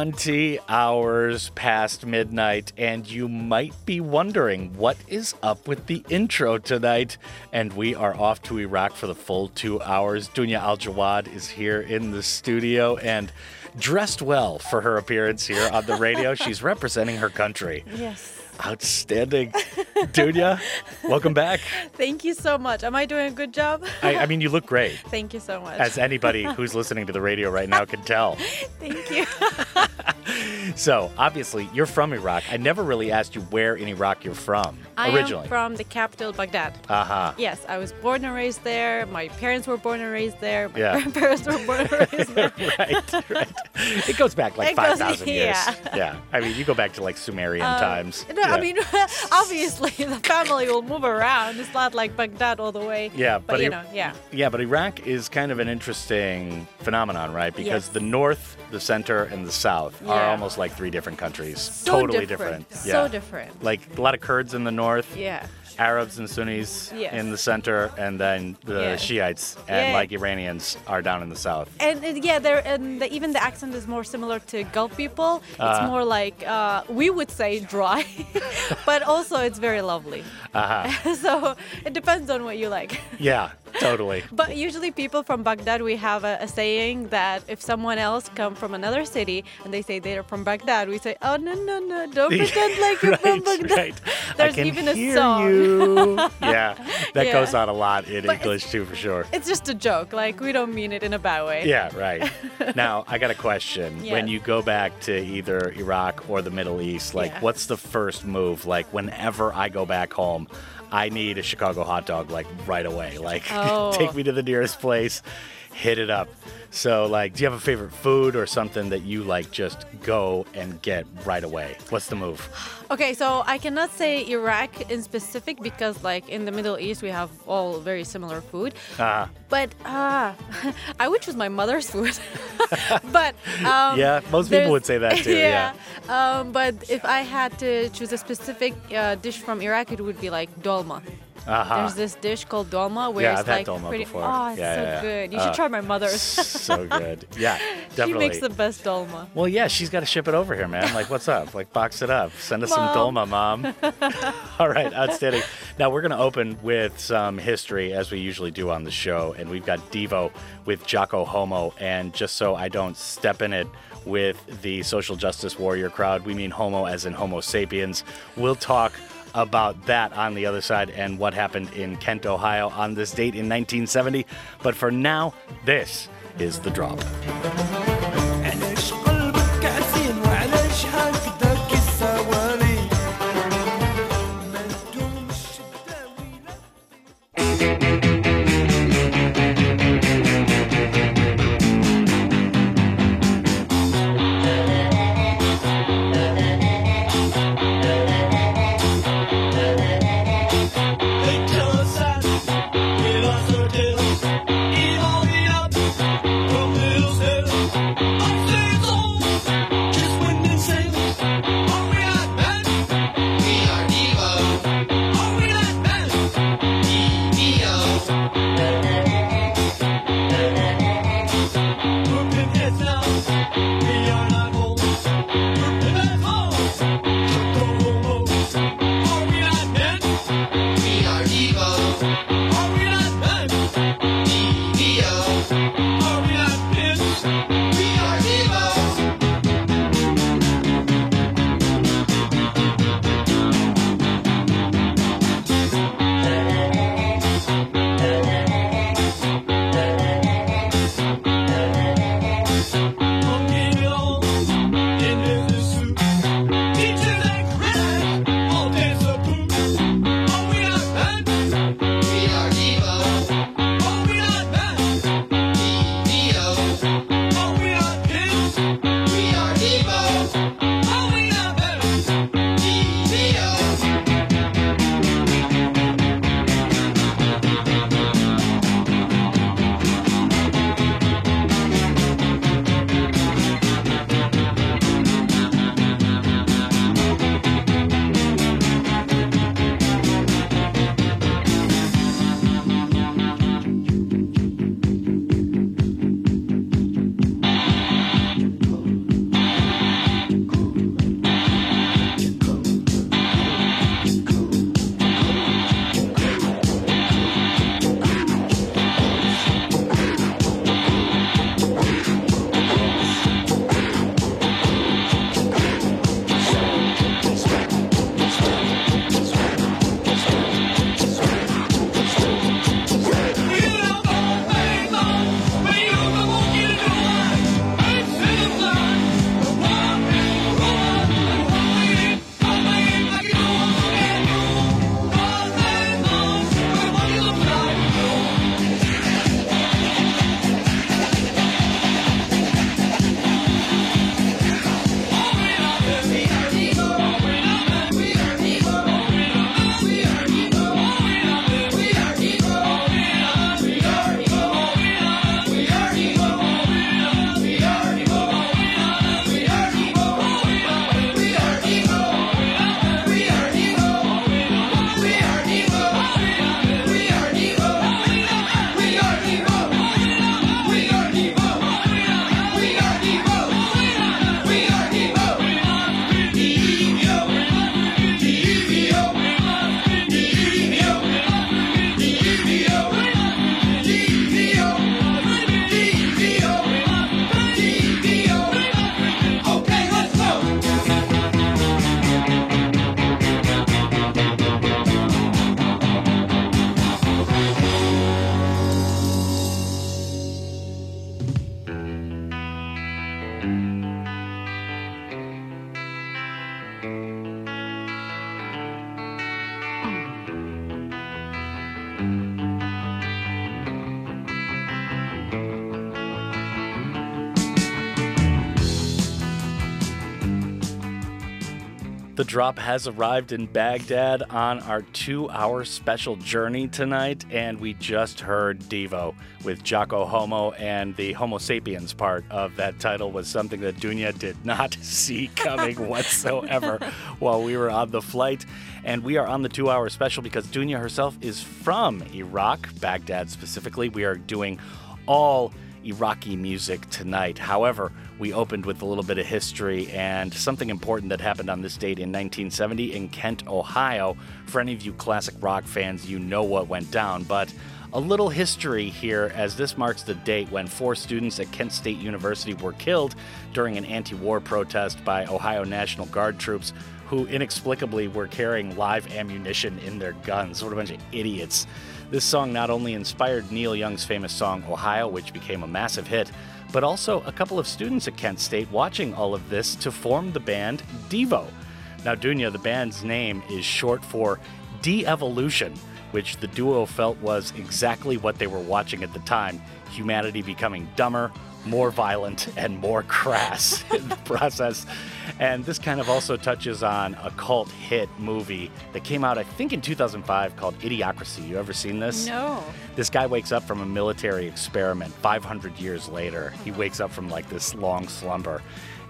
20 hours past midnight, and you might be wondering what is up with the intro tonight. And we are off to Iraq for the full two hours. Dunia Aljawad is here in the studio and dressed well for her appearance here on the radio. She's representing her country. Yes. Outstanding. Dunia, welcome back. Thank you so much. Am I doing a good job? I, I mean, you look great, Thank you so much. as anybody who's listening to the radio right now can tell. Thank you. So, obviously, you're from Iraq. I never really asked you where in Iraq you're from I originally. am from the capital, Baghdad. uh huh. Yes, I was born and raised there. My parents were born and raised there. My Yeah. grandparents were born and raised there. right, right. It goes back like It goes- 5,000 years. yeah. Yeah. I mean, you go back to like Sumerian Um, times. No, yeah. I mean, obviously the family will move around. It's not like Baghdad all the way. Yeah, but, but you know, yeah. Yeah, but Iraq is kind of an interesting phenomenon, right? Because Yes. the north, the center, and the south are almost like three different countries. So totally different. different. So different. Like a lot of Kurds in the north, Yeah. Arabs and Sunnis Yes. in the center, and then the. Shiites and Yeah. like Iranians are down in the south. And uh, yeah, there and the, even the accent is more similar to Gulf people. It's Uh-huh. more like uh, we would say dry, but also it's very lovely. Uh-huh. so it depends on what you like. Yeah, totally. But usually, people from Baghdad, we have a, a saying that if someone else come from another city and they say they're from Baghdad, we say, "Oh no, no, no! Don't pretend like you're from Baghdad." right. There's even a song. yeah, that Yeah. goes on a lot in But English too, for sure. It's just a joke. Like we don't mean it in a bad way. Yeah, right. now, I got a question. When you go back to either Iraq or the Middle East, like, Yeah. what's the first move? Like, whenever I go back home, I need a Chicago hot dog, like, right away. Like, Oh. take me to the nearest place, hit it up. So, like, do you have a favorite food or something that you, like, just go and get right away? What's the move? Okay, so I cannot say Iraq in specific because, like, in the Middle East, we have all very similar food. Uh, But uh, I would choose my mother's food. but um, Yeah, most people would say that too, yeah. Um, but if I had to choose a specific uh, dish from Iraq, it would be like dolma. Uh-huh. There's this dish called dolma where Yeah, it's I've like dolma pretty. before. Oh, it's Yeah, so yeah, good. You should Uh, try my mother's. so good. Yeah, definitely. she makes the best dolma. Well, yeah, she's got to ship it over here, man. Like, what's up? Like, box it up. Send us some dolma, mom. All right, outstanding. Now, we're going to open with some history, as we usually do on the show. And we've got Devo with Jocko Homo. And just so I don't step in it with the social justice warrior crowd, we mean homo as in Homo sapiens. We'll talk about that on the other side and what happened in Kent, Ohio on this date in 1970. But for now, this is the drop. Drop has arrived in Baghdad on our two hour special journey tonight, and we just heard Devo with Jocko Homo, and the Homo sapiens part of that title was something that Dunia did not see coming whatsoever while we were on the flight. And we are on the two hour special because Dunia herself is from Iraq, Baghdad specifically. We are doing all Iraqi music tonight. However, we opened with a little bit of history and something important that happened on this date in 1970 in Kent, Ohio. For any of you classic rock fans, you know what went down, but a little history here as this marks the date when four students at Kent State University were killed during an anti war protest by Ohio National Guard troops who inexplicably were carrying live ammunition in their guns. What a bunch of idiots. This song not only inspired Neil Young's famous song Ohio, which became a massive hit, but also a couple of students at Kent State watching all of this to form the band Devo. Now, Dunia, the band's name is short for De Evolution, which the duo felt was exactly what they were watching at the time humanity becoming dumber, more violent, and more crass in the process. And this kind of also touches on a cult hit movie that came out, I think, in 2005 called Idiocracy. You ever seen this? No. This guy wakes up from a military experiment 500 years later. He wakes up from like this long slumber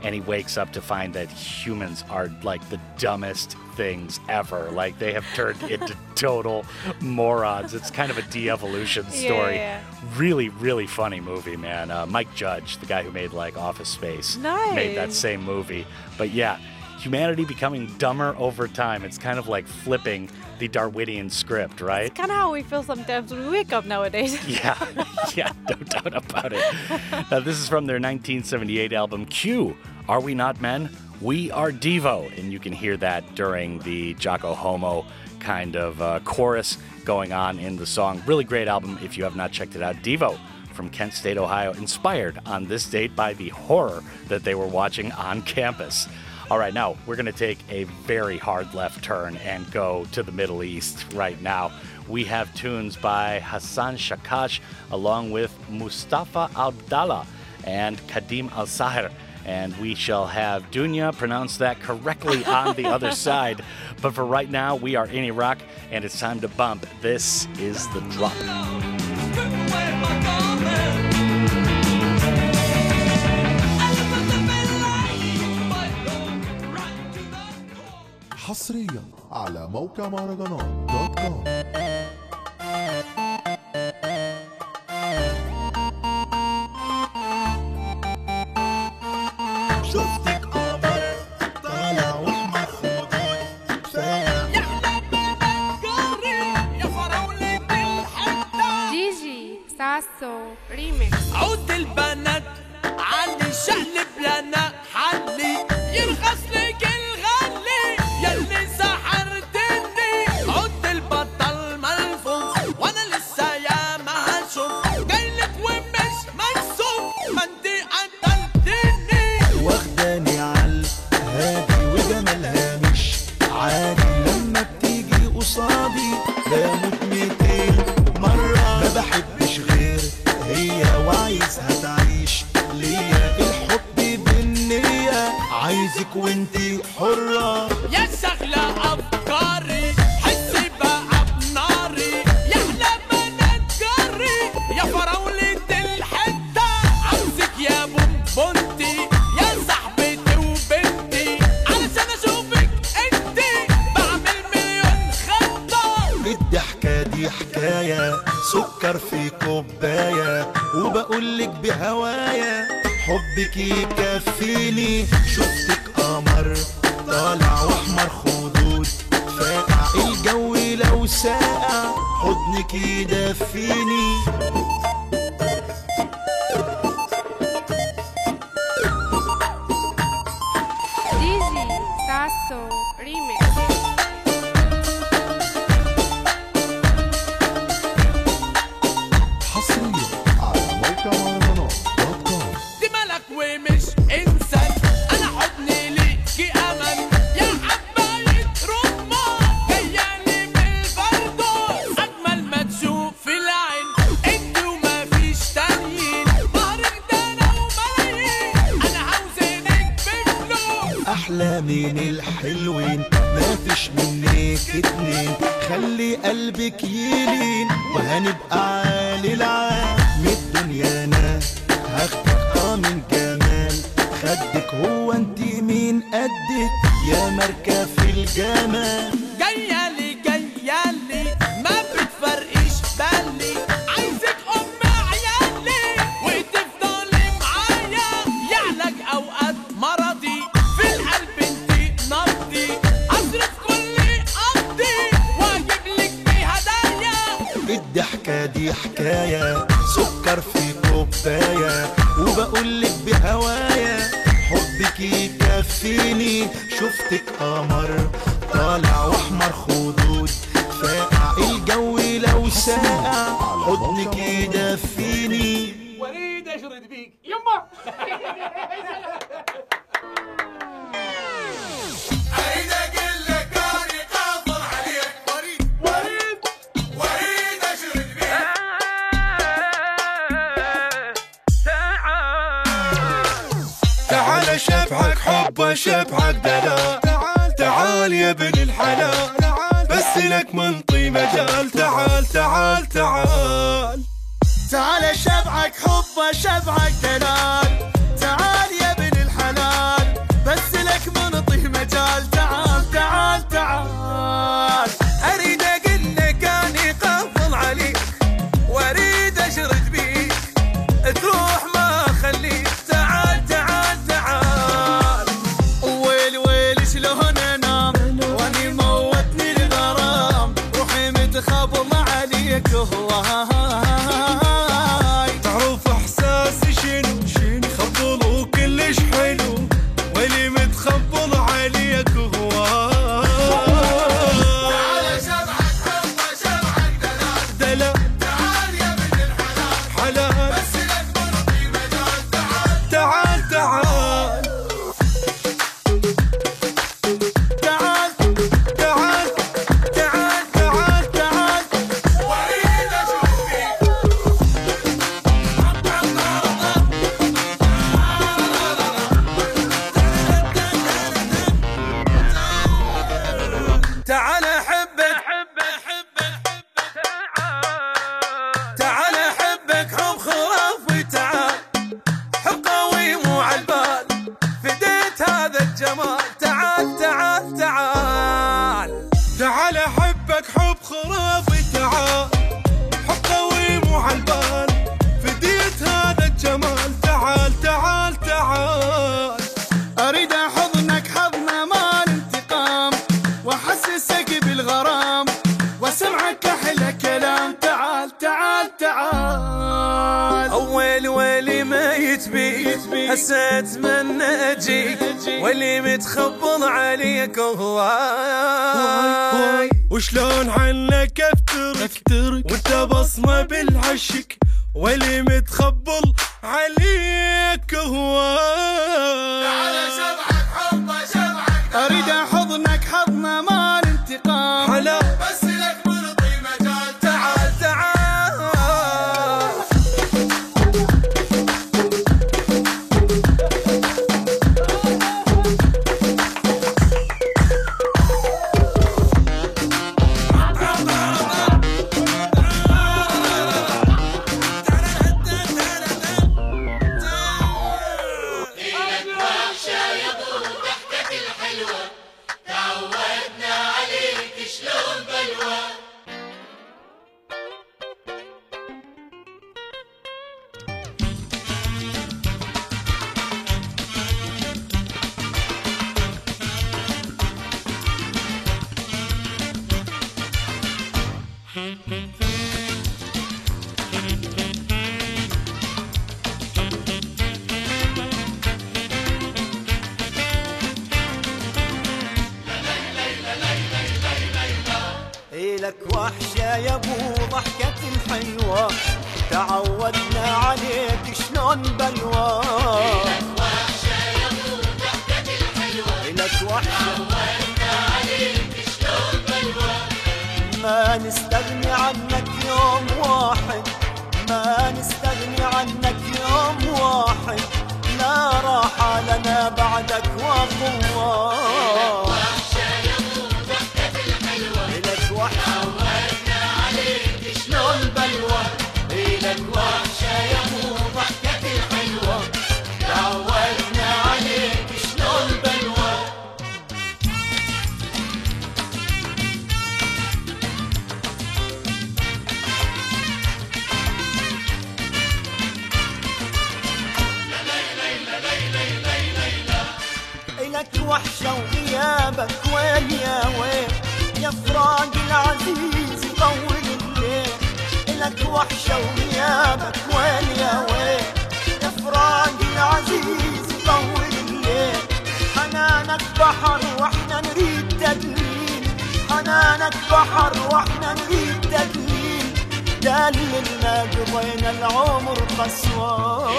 and he wakes up to find that humans are like the dumbest things ever. Like they have turned into total morons. It's kind of a de evolution Yeah, story. yeah, Really, really funny movie, man. Uh, Mike Judge, the guy who made like Office Space, made that same movie. But yeah, humanity becoming dumber over time. It's kind of like flipping the Darwinian script, right? It's kind of how we feel sometimes when we wake up nowadays. Yeah, yeah, no doubt about it. Now, this is from their 1978 album Q. Are we not men? We are Devo, and you can hear that during the Jocko Homo kind of uh, chorus going on in the song. Really great album if you have not checked it out. Devo from Kent State, Ohio, inspired on this date by the horror that they were watching on campus. All right, now we're going to take a very hard left turn and go to the Middle East right now. We have tunes by Hassan Shakash along with Mustafa Abdallah and Kadim Al Saher and we shall have Dunia pronounce that correctly on the other side. But for right now, we are in Iraq, and it's time to bump. This is the drop. حصريا على موقع مهرجانات دوت كوم ساسو ريميكس عود البنات علي شقلب لنا keep دي حكاية سكر في كوباية وبقولك بهوايا حبك يكفيني شفتك قمر طالع وأحمر خدود فاقع الجو لو ساقع حضنك يدفيني. وريد اشرد بيك. يما. الحب اشب عقدنا تعال تعال يا ابن الحلال. بس لك منطي مجال تعال تعال تعال. تعال اشبعك حب اشبعك دلال. تعال يا ابن الحلال. بس لك منطي مجال تعال تعال تعال. أريدك وغيابك وين يا وين يا فراق العزيز يطول الليل. إلك وحشة وغيابك وين يا وين يا فراق العزيز يطول الليل. حنانك بحر وإحنا نريد تدليل. حنانك بحر وإحنا نريد تدليل. دللنا قضينا العمر قسوة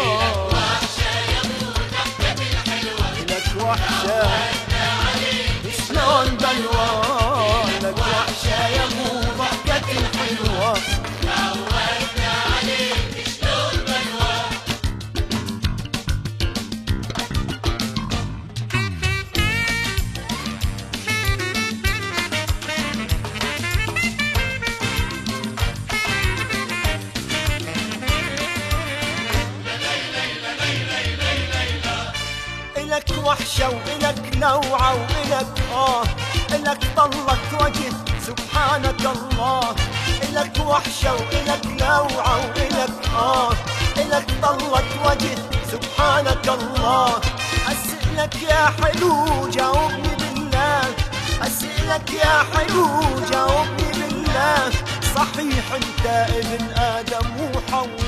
لك وحشة. شلون بلوانك وحشة يا مو ضحكة الحلوة. دورت عليك شلون بلوانك ليلى ليلى ليلى ليلى إلك وحشة وإلك نوعة وإلك آه إلك طلت وجه سبحانك الله. إلك وحشة وإلك لوعة وإلك آه. إلك طلت وجه سبحانك الله. أسألك يا حلو جاوبني بالله. أسألك يا حلو جاوبني بالله. صحيح أنت ابن آدم وحواء.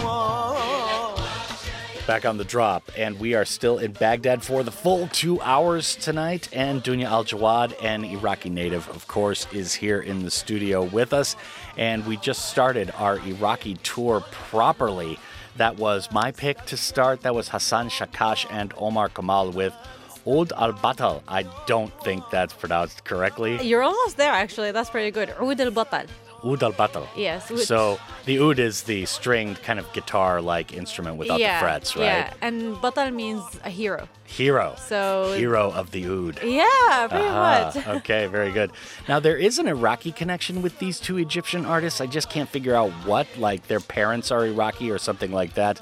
Back on the drop, and we are still in Baghdad for the full two hours tonight. And Dunia Aljawad, an Iraqi native, of course, is here in the studio with us. And we just started our Iraqi tour properly. That was my pick to start. That was Hassan Shakash and Omar Kamal with Oud al Batal. I don't think that's pronounced correctly. You're almost there, actually. That's pretty good. Oud al Batal. Oud al Batal. Yes. So the oud is the stringed kind of guitar-like instrument without yeah, the frets, right? Yeah, and Batal means a hero. Hero. So Hero of the oud. Yeah, pretty Ah, much. okay, very good. Now there is an Iraqi connection with these two Egyptian artists. I just can't figure out what. Like their parents are Iraqi or something like that.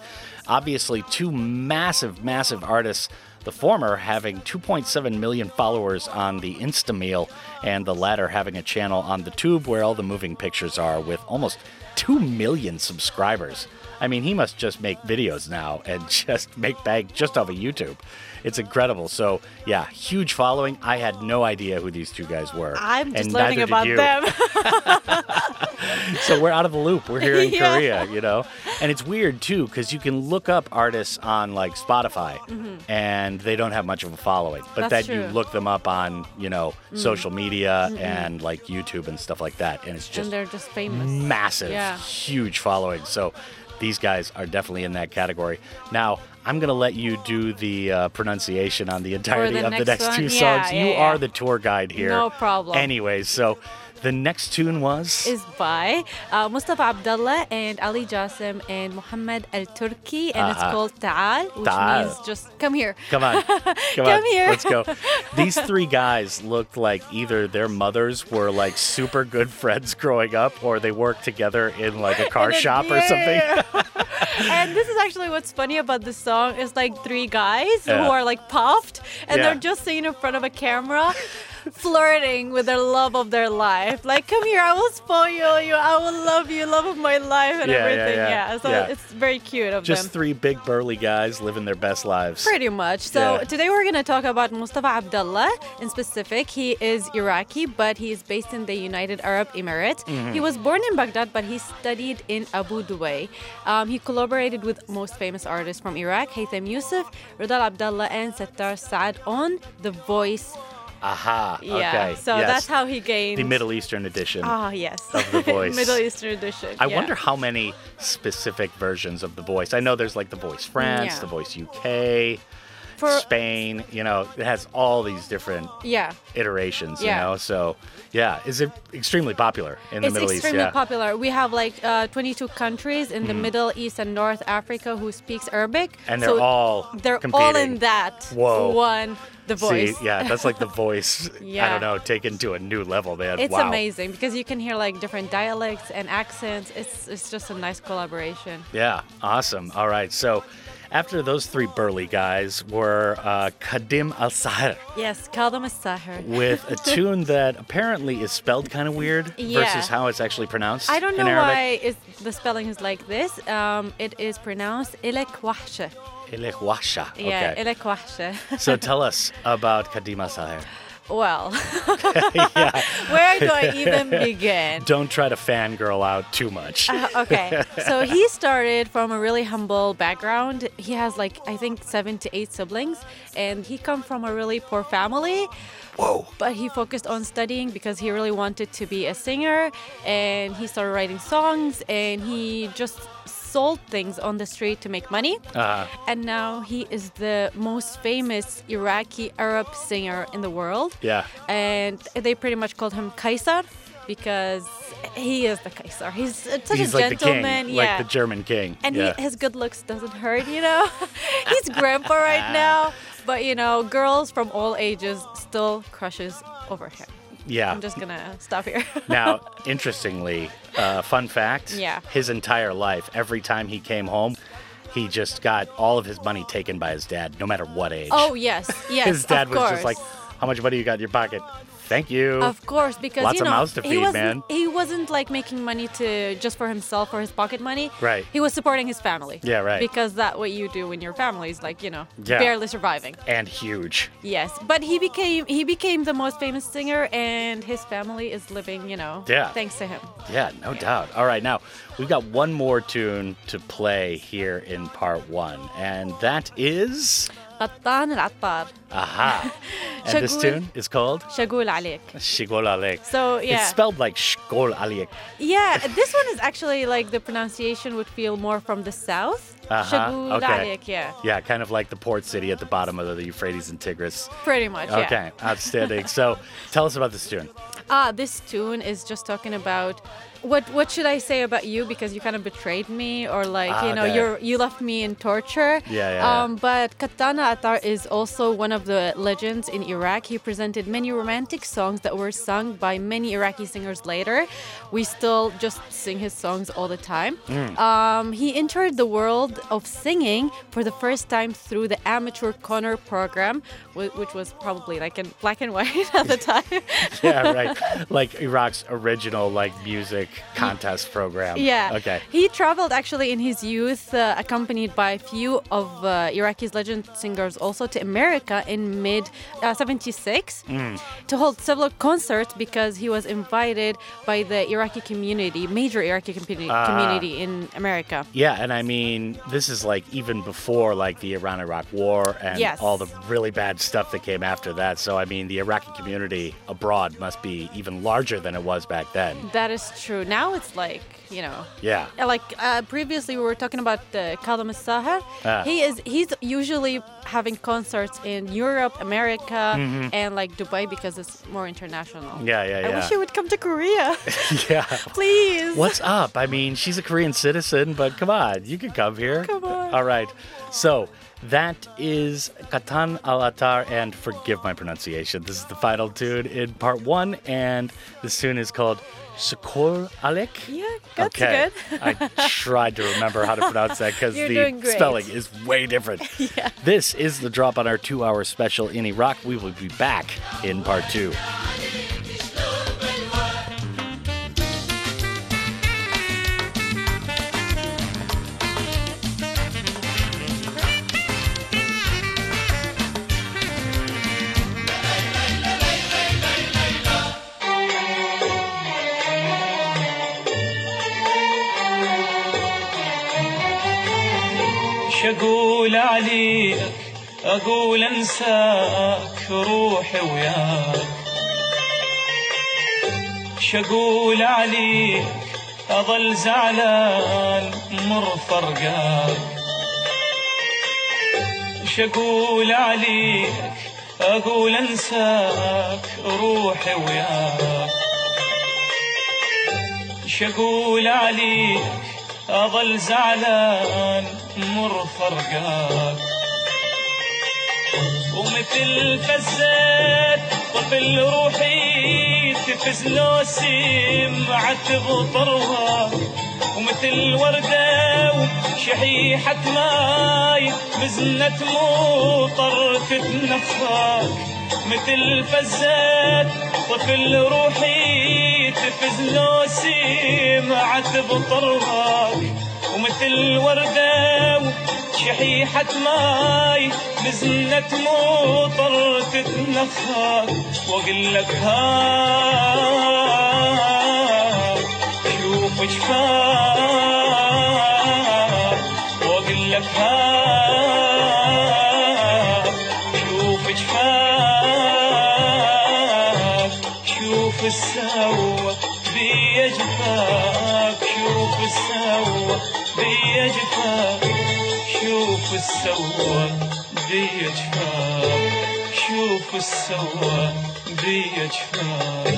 Obviously, two massive, massive artists. The former having 2.7 million followers on the Instamill, and the latter having a channel on the Tube where all the moving pictures are with almost 2 million subscribers. I mean, he must just make videos now and just make bank just off of YouTube. It's incredible. So, yeah, huge following. I had no idea who these two guys were. I'm just and learning about them. So we're out of the loop. We're here in Yeah. Korea, you know? And it's weird too, because you can look up artists on like Spotify and they don't have much of a following. But Mm-hmm. That's then you true. Mm-hmm. look them up on, you know, social media and like YouTube and stuff like that. And it's and just they're just famous. massive, Yeah. huge following. So these guys are definitely in that category. Now, I'm going to let you do the uh, pronunciation on the entirety the of the next next two? Yeah, songs. yeah, you yeah. are the tour guide here. No problem. Anyways, so the next tune was. is by uh, Mustafa Abdullah and Ali Jassim and Muhammad Al Turky, and it's Uh-huh. called Ta'al, which Ta'al. means just come here. Come on. Come, Come on. here. Let's go. These three guys looked like either their mothers were like super good friends growing up or they worked together in like a car shop or something. and this is actually what's funny about this song is like three guys Yeah. who are like puffed and Yeah. they're just sitting in front of a camera flirting with their love of their life like come here i will spoil you i will love you love of my life and Yeah, yeah, everything yeah. so Yeah. it's very cute of Just them three big burly guys living their best lives. Pretty much. So Yeah. today we're going to talk about Mustafa Abdullah in specific. He is Iraqi, but he is based in the United Arab Emirates. Mm-hmm. He was born in Baghdad, but he studied in Abu Dhabi. Um, he collaborated with most famous artists from Iraq, Haytham Youssef, Rida El Abdallah, and Sattar Saad on The Voice. Aha. Yeah. Okay. So yes. that's how he gained. the Middle Eastern edition. Ah, yes. of The Voice. Middle Eastern edition. I yeah. wonder how many specific versions of The Voice. I know there's like The Voice France, Yeah. The Voice UK. For- Spain. You know, it has all these different Yeah. iterations. Yeah. You know, so yeah, is it extremely popular in the it's Middle East? It's extremely Yeah. popular. We have like uh, 22 countries in the Middle East and North Africa who speaks Arabic. And they're So all they're all in that Whoa. one. The voice. See, yeah, that's like the voice. I don't know, taken to a new level, man. It's wow. amazing because you can hear like different dialects and accents. It's it's just a nice collaboration. Yeah, awesome. All right, so after those three burly guys were uh, Kadim Al Saher Yes, Kadim al-Saher. with a tune that apparently is spelled kind of weird Yeah. versus how it's actually pronounced. I don't know why is the spelling is like this. Um, it is pronounced ilek wahsha. Ilek. Yeah, Okay. ilek wahsha. so tell us about Kadim Al Saher. Well, yeah, where do I even begin? don't try to fangirl out too much. Uh, okay, so he started from a really humble background. He has like I think seven to eight siblings, and he come from a really poor family. Whoa. But he focused on studying because he really wanted to be a singer, and he started writing songs, and he just sold things on the street to make money. Uh, And now he is the most famous Iraqi Arab singer in the world. yeah. And they pretty much called him Kaisar because he is the Kaiser. He's such He's a like the gentleman. king, yeah. like the German king. and yeah. he, his good looks doesn't hurt, you know. He's grandpa right now, but you know, girls from all ages still crushes over him. Yeah. I'm just gonna stop here. Now, interestingly, uh, fun fact Yeah. his entire life, every time he came home, he just got all of his money taken by his dad, no matter what age. oh yes, yes. his dad was course. just like, How much money you got in your pocket? Thank you. Of course, because Lots you of know mouths to he feed, wasn't man. he wasn't like making money to just for himself or his pocket money. Right. He was supporting his family. Yeah, right. Because that what you do when your family is like you know Yeah. barely surviving. and huge. Yes, but he became he became the most famous singer, and his family is living you know Yeah. thanks to him. Yeah, no doubt. All right, now we've got one more tune to play here in part one, and that is قطان العطار Aha. and this Shagul. tune is called شغول عليك. Shigol Alek. So yeah. It's spelled like Shgol Alek. Yeah, this one is actually like the pronunciation would feel more from the south. Uh-huh, شغول okay. عليك, yeah, Yeah, kind of like the port city at the bottom of the Euphrates and Tigris. pretty much. Yeah. Okay, outstanding. so tell us about this tune. Ah, this tune is just talking about what what should I say about you because you kind of betrayed me or like Ah, you know okay. you're you left me in torture. Yeah, yeah, yeah. Um, but Qahtan al Attar is also one of the legends in Iraq. He presented many romantic songs that were sung by many Iraqi singers later. We still just sing his songs all the time. Mm. Um, he entered the world of singing for the first time through the amateur Connor program, which was probably like in black and white at the time. Yeah, right. like Iraq's original like music contest program. Yeah. Okay. He traveled actually in his youth, uh, accompanied by a few of uh, Iraqi's legend singers, also to America in mid uh, 76 Mm. to hold several concerts because he was invited by the Iraqi community, major Iraqi community, Ah. community in America. Yeah, and I mean, this is like even before like the Iran-Iraq War and Yes. all the really bad stuff that came after that. So I mean, the Iraqi community abroad must be even larger than it was back then. That is true. Now it's like, you know, Yeah. Uh, like uh, previously we were talking about uh, Kadam Sahar. Ah. He is he's usually having concerts in Europe, America, and like Dubai because it's more international. Mm-hmm. Yeah, yeah, I yeah. wish he would come to Korea, yeah. please. What's up? I mean, she's a Korean citizen, but come on, you can come here. Come on. All right. So that is Qahtan al Attar, and forgive my pronunciation. This is the final tune in part one, and this tune is called Shakor Alek. Yeah, that's okay. good. I tried to remember how to pronounce that because the spelling is way different. Yeah. This is the drop on our two hour special in Iraq. We will be back in part two. عليك أقول أنساك روحي وياك. شقول عليك؟ أظل زعلان مر فرقاك. شقول عليك؟ أقول أنساك روحي وياك. شقول عليك؟ أظل زعلان مر فرقاك ومثل فزات طفل روحي تفز لو سمعت بطرها ومثل وردة وشحيحة ماي بزنة مطر تتنفاك مثل فزات طفل روحي تفز لو سمعت بطرها ومثل وردة شحيحة ماي بزنة مطر تتنفاك واقول لك ها شوف جفاك السوى بيا جفاف شوف السوى بيا جفاف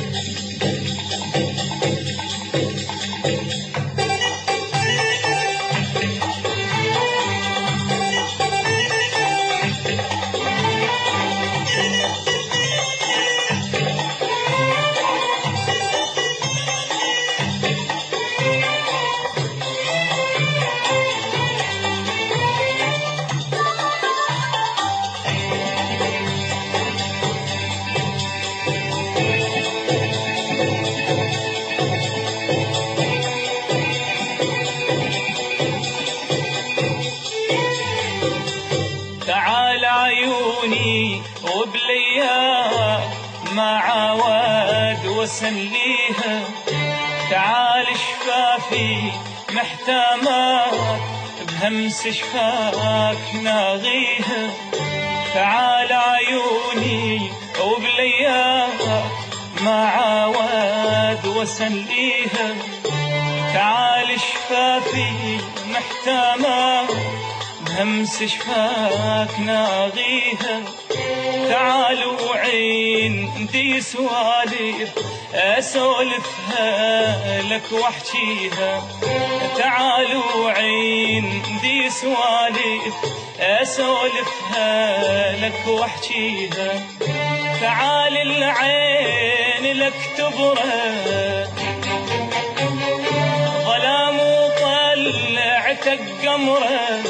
بهمس شفاك ناغيها تعال عيوني وبليا ما عواد وسليها تعال شفافي محتامات بهمس شفاك ناغيها تعالوا عين دي سوالف أسولفها لك وأحكيها. تعالوا عين دي سوالف أسولفها لك وأحكيها. تعال العين لك تبرد ظلام وطلعتك قمره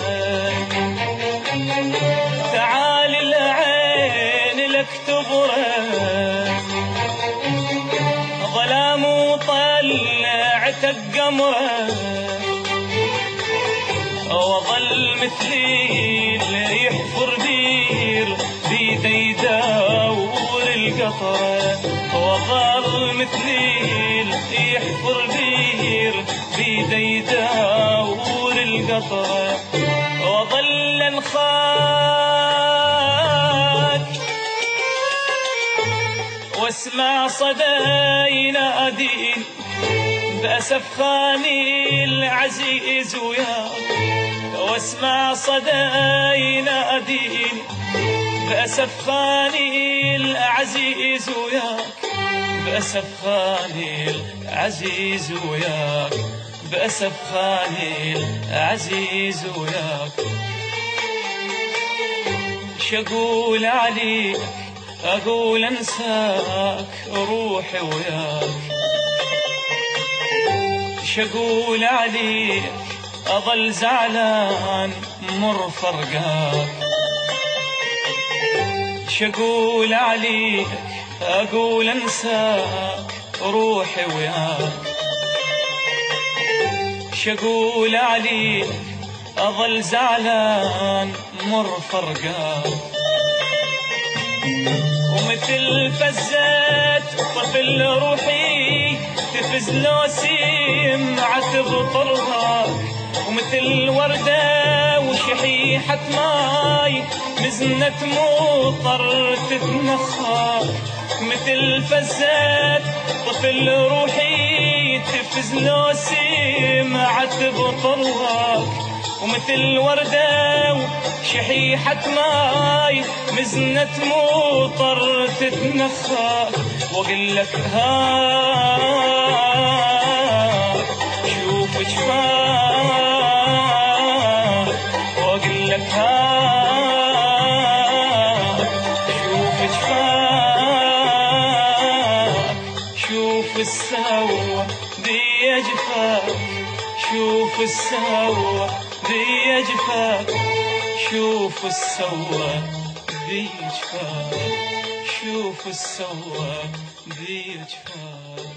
القطرة وظل مثلي اللي يحفر بير بيدي يدور القطرة وظل انخاك واسمع صدى ينادين بأسف خاني العزيز وياك. واسمع صدى ينادين بأسف خاني العزيز وياك بأسف خاني العزيز وياك بأسف خاني العزيز وياك. شقول عليك؟ أقول أنساك روحي وياك. شقول عليك؟ أظل زعلان مر فرقاك. شقول عليك أقول أنساك روحي وياك. شقول عليك أظل زعلان مر فرقاك. ومثل فزات طفل روحي تفز لو سمعت بطرها ومثل وردة شحيحة ماي مزنة مطر تتنخر مثل فزات طفل روحي تفز لو سمعت بطرك ومثل وردة شحيحة ماي مزنة مطر تتنخر وقلك هاي السوا دي جفاك شوف السوا دي جفاك شوف السوا دي جفاك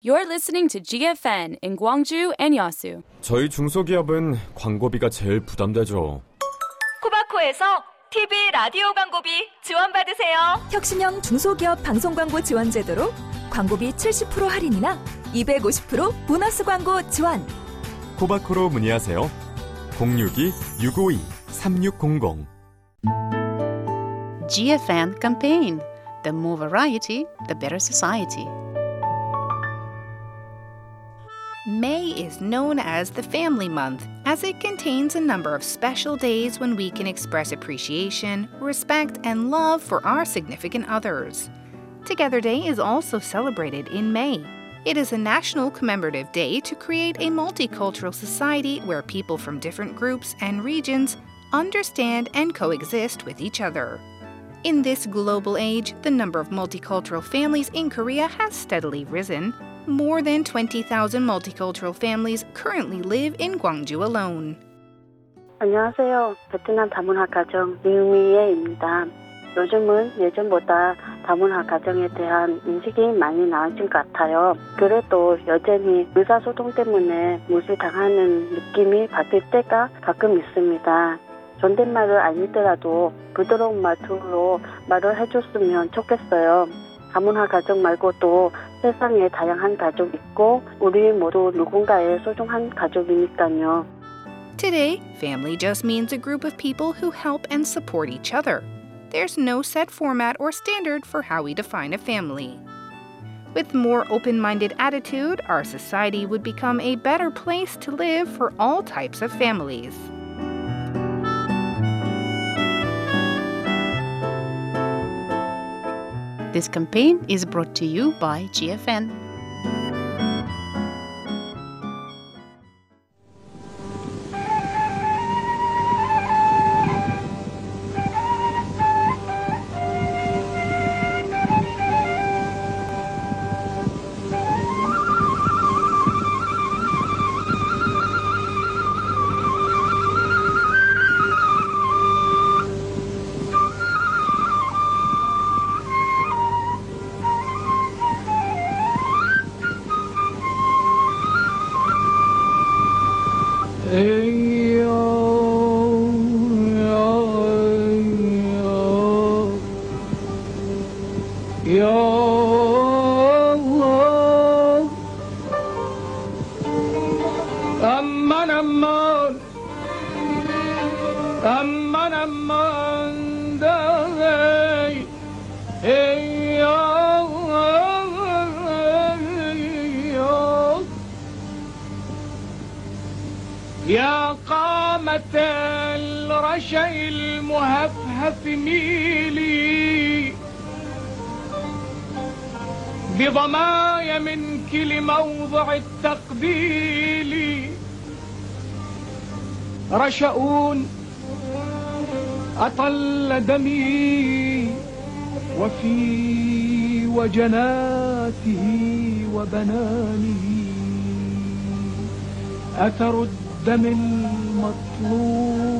You're listening to GFN in Gwangju and Yasu. 저희 중소기업은 광고비가 제일 부담되죠. 코바코에서 TV 라디오 광고비 지원받으세요. 혁신형 중소기업 방송 광고 지원 제도로 광고비 70% 할인이나 250% 보너스 광고 지원. 코바코로 문의하세요. 062-652-3600 GFN campaign. The more variety, the better society. May is known as the Family Month, as it contains a number of special days when we can express appreciation, respect, and love for our significant others. Together Day is also celebrated in May. It is a national commemorative day to create a multicultural society where people from different groups and regions understand and coexist with each other. In this global age, the number of multicultural families in Korea has steadily risen. More than 20,000 multicultural families currently live in Gwangju alone. 안녕하세요. 베트남 다문화 가정 이유미예입니다. 요즘은 예전보다 다문화 가정에 대한 인식이 많이 나아진 것 같아요. 그래도 여전히 의사소통 때문에 무시당하는 느낌이 받을 때가 가끔 있습니다. 존댓말을 아니더라도 부드러운 말투로 말을 해줬으면 좋겠어요. 다문화 가정 말고도 세상에 다양한 가족 있고 우리 모두 누군가의 소중한 가족이니까요. Today, family just means a group of people who help and support each other. There's no set format or standard for how we define a family. With more open minded attitude, our society would become a better place to live for all types of families. This campaign is brought to you by GFN. رشؤون أطل دمي وفي وجناته وبنانه. أثر الدم المطلول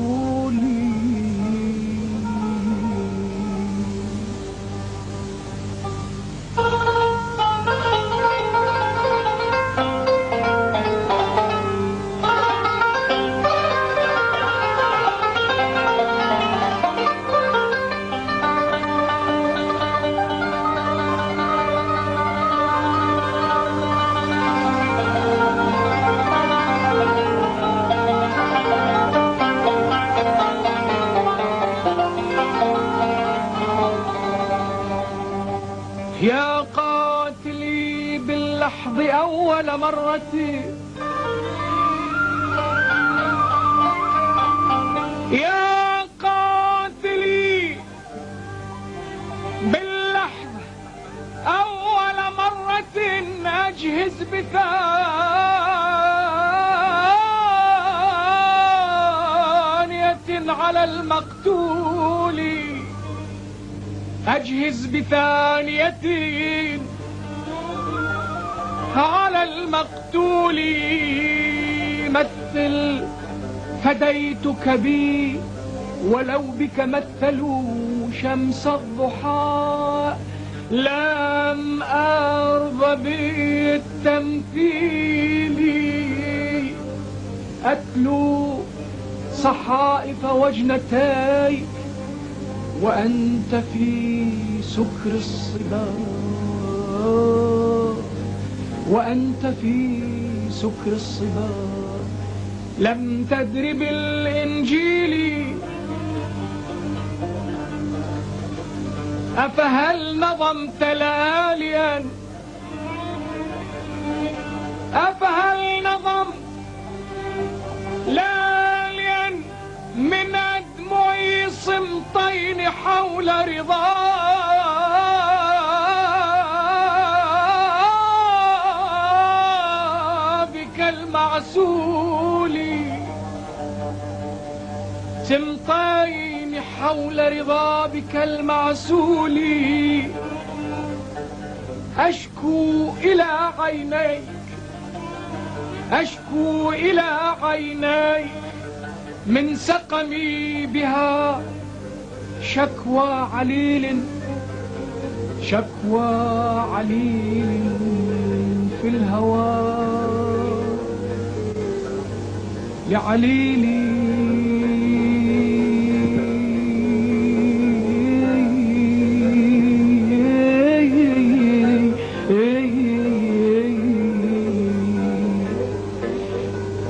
على المقتول. أجهز بثانية. على المقتول. مثل فديتك بي ولو بك مثلوا شمس الضحى. لم أرض بالتمثيل. أتلو صحائف وجنتاي وأنت في سكر الصبا وأنت في سكر الصبا لم تدر بالإنجيل. أفهل نظمت لياليا أفهل حول رضابك المعسول. سمطين حول رضابك المعسول. أشكو إلى عينيك. أشكو إلى عينيك. من سقمي بها شكوى عليل شكوى عليل في الهوى. لعليلي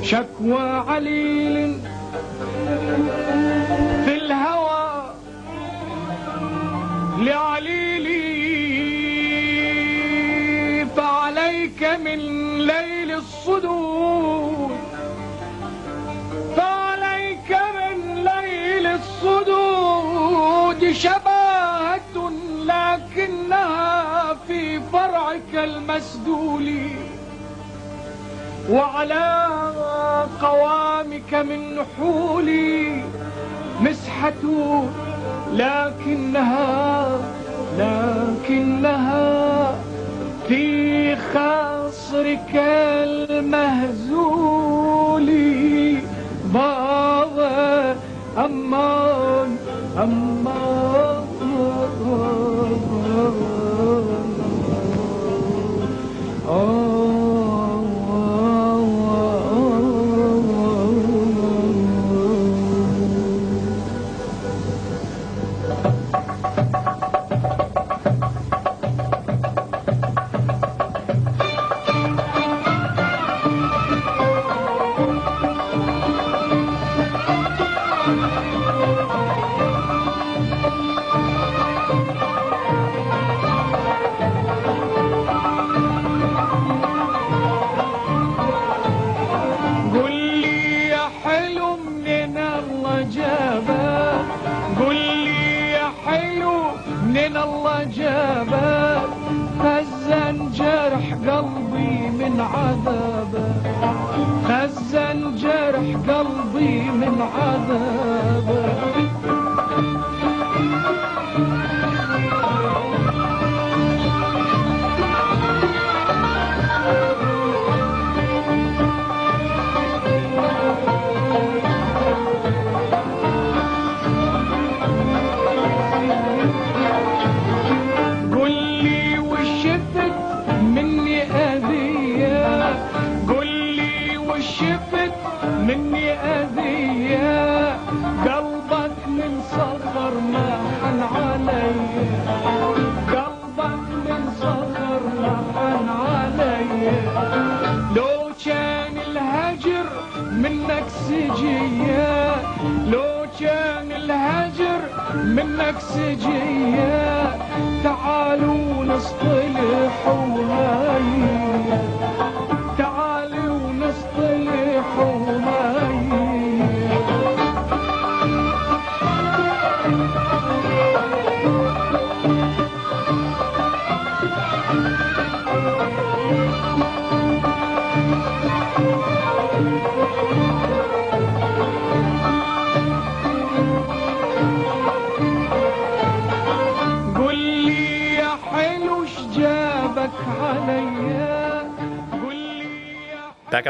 شكوى عليل. وعلى قوامك من نحولي مسحة لكنها لكنها في خاصرك المهزول. بابا أمان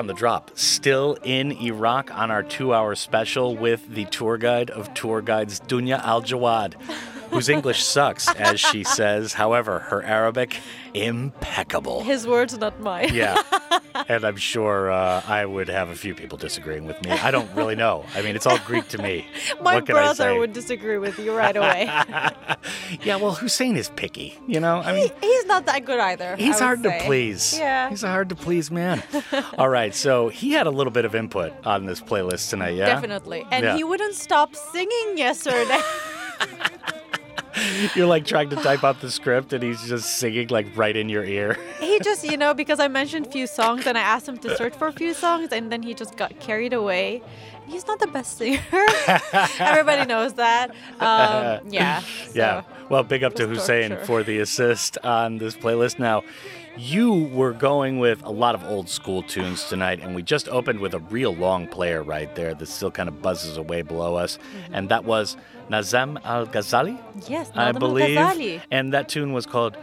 on the drop, still in Iraq on our two hour special with the tour guide of tour guides, Dunia Aljawad, whose English sucks, as she says. However, her Arabic, impeccable. His words, not mine. Yeah. And I'm sure uh, I would have a few people disagreeing with me. I don't really know. I mean, it's all Greek to me. My what can I brother say? would disagree with you right away. Yeah, well, Hussein is picky, you know? I mean, He's not that good either. He's hard say. to please. Yeah. He's a hard to please man. All right, so he had a little bit of input on this playlist tonight, yeah? Definitely. And Yeah. he wouldn't stop singing yesterday. You're like trying to type out the script and he's just singing like right in your ear. he just, you know, because I mentioned a few songs and I asked him to search for a few songs and then he just got carried away. He's not the best singer. Everybody knows that. Um, yeah. yeah. Well, big up to Hussein torture. for the assist on this playlist. Now, you were going with a lot of old school tunes tonight, and we just opened with a real long player right there that still kind of buzzes away below us, Mm-hmm. and that was Nazem Al Ghazali, Yes, I Nadam believe, Al-Ghazali. and that tune was called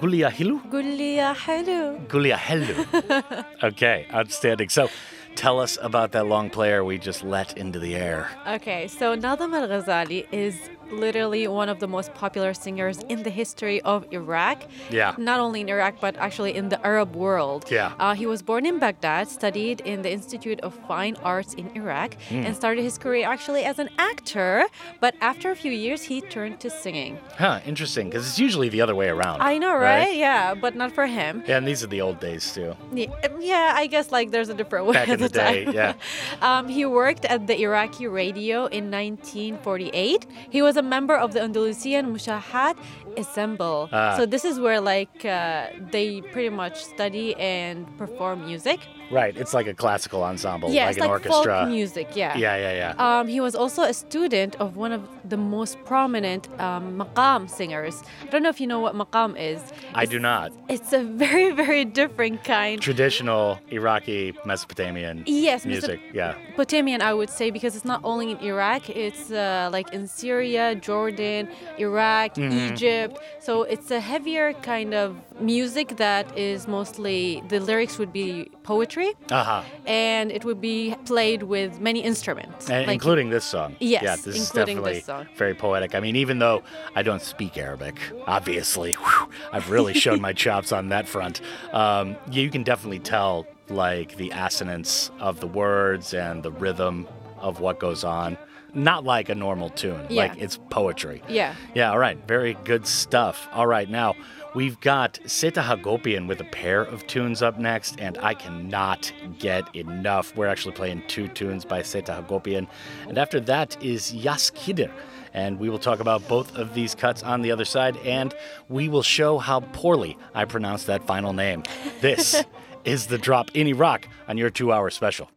Gulia Hilu. Gulia hello. Gulia Helu. okay, outstanding. So, tell us about that long player we just let into the air. Okay, so Nadam Al Ghazali is literally one of the most popular singers in the history of Iraq. Yeah. Not only in Iraq, but actually in the Arab world. Yeah. Uh, he was born in Baghdad, studied in the Institute of Fine Arts in Iraq, Mm. and started his career actually as an actor. But after a few years, he turned to singing. Huh, interesting, because it's usually the other way around. I know, right? Yeah, but not for him. Yeah, and these are the old days too. Yeah, um, yeah, I guess like there's a different way Back in the day, time. yeah. um, he worked at the Iraqi radio in 1948. He was a member of the Andalusian Muwashahat Ensemble. Ah. So this is where like uh, they pretty much study and perform music. Right, it's like a classical ensemble, yeah, like it's an like orchestra. folk music. Yeah. Yeah, yeah, yeah. Um, he was also a student of one of the most prominent um, maqam singers. I don't know if you know what maqam is. I do not. It's a very, very different kind. Traditional Iraqi Mesopotamian Yes, music. Yeah. Potamian, I would say, because it's not only in Iraq, it's uh, like in Syria, Jordan, Iraq, Mhm. Egypt. So it's a heavier kind of music that is mostly, the lyrics would be poetry Uh-huh. and it would be played with many instruments. Like- including this song. Yes, Yeah, this is definitely this song. very poetic. I mean, even though I don't speak Arabic, obviously, whew, I've really shown my chops on that front. Um, you can definitely tell, like, the assonance of the words and the rhythm of what goes on. Not like a normal tune, Yeah. like it's poetry. Yeah. Yeah, all right. Very good stuff. All right, now we've got Seta Hagopian with a pair of tunes up next, and I cannot get enough. We're actually playing two tunes by Seta Hagopian. And after that is Yas Kidir. And we will talk about both of these cuts on the other side, and we will show how poorly I pronounce that final name. This is the drop in Iraq on your two hour special.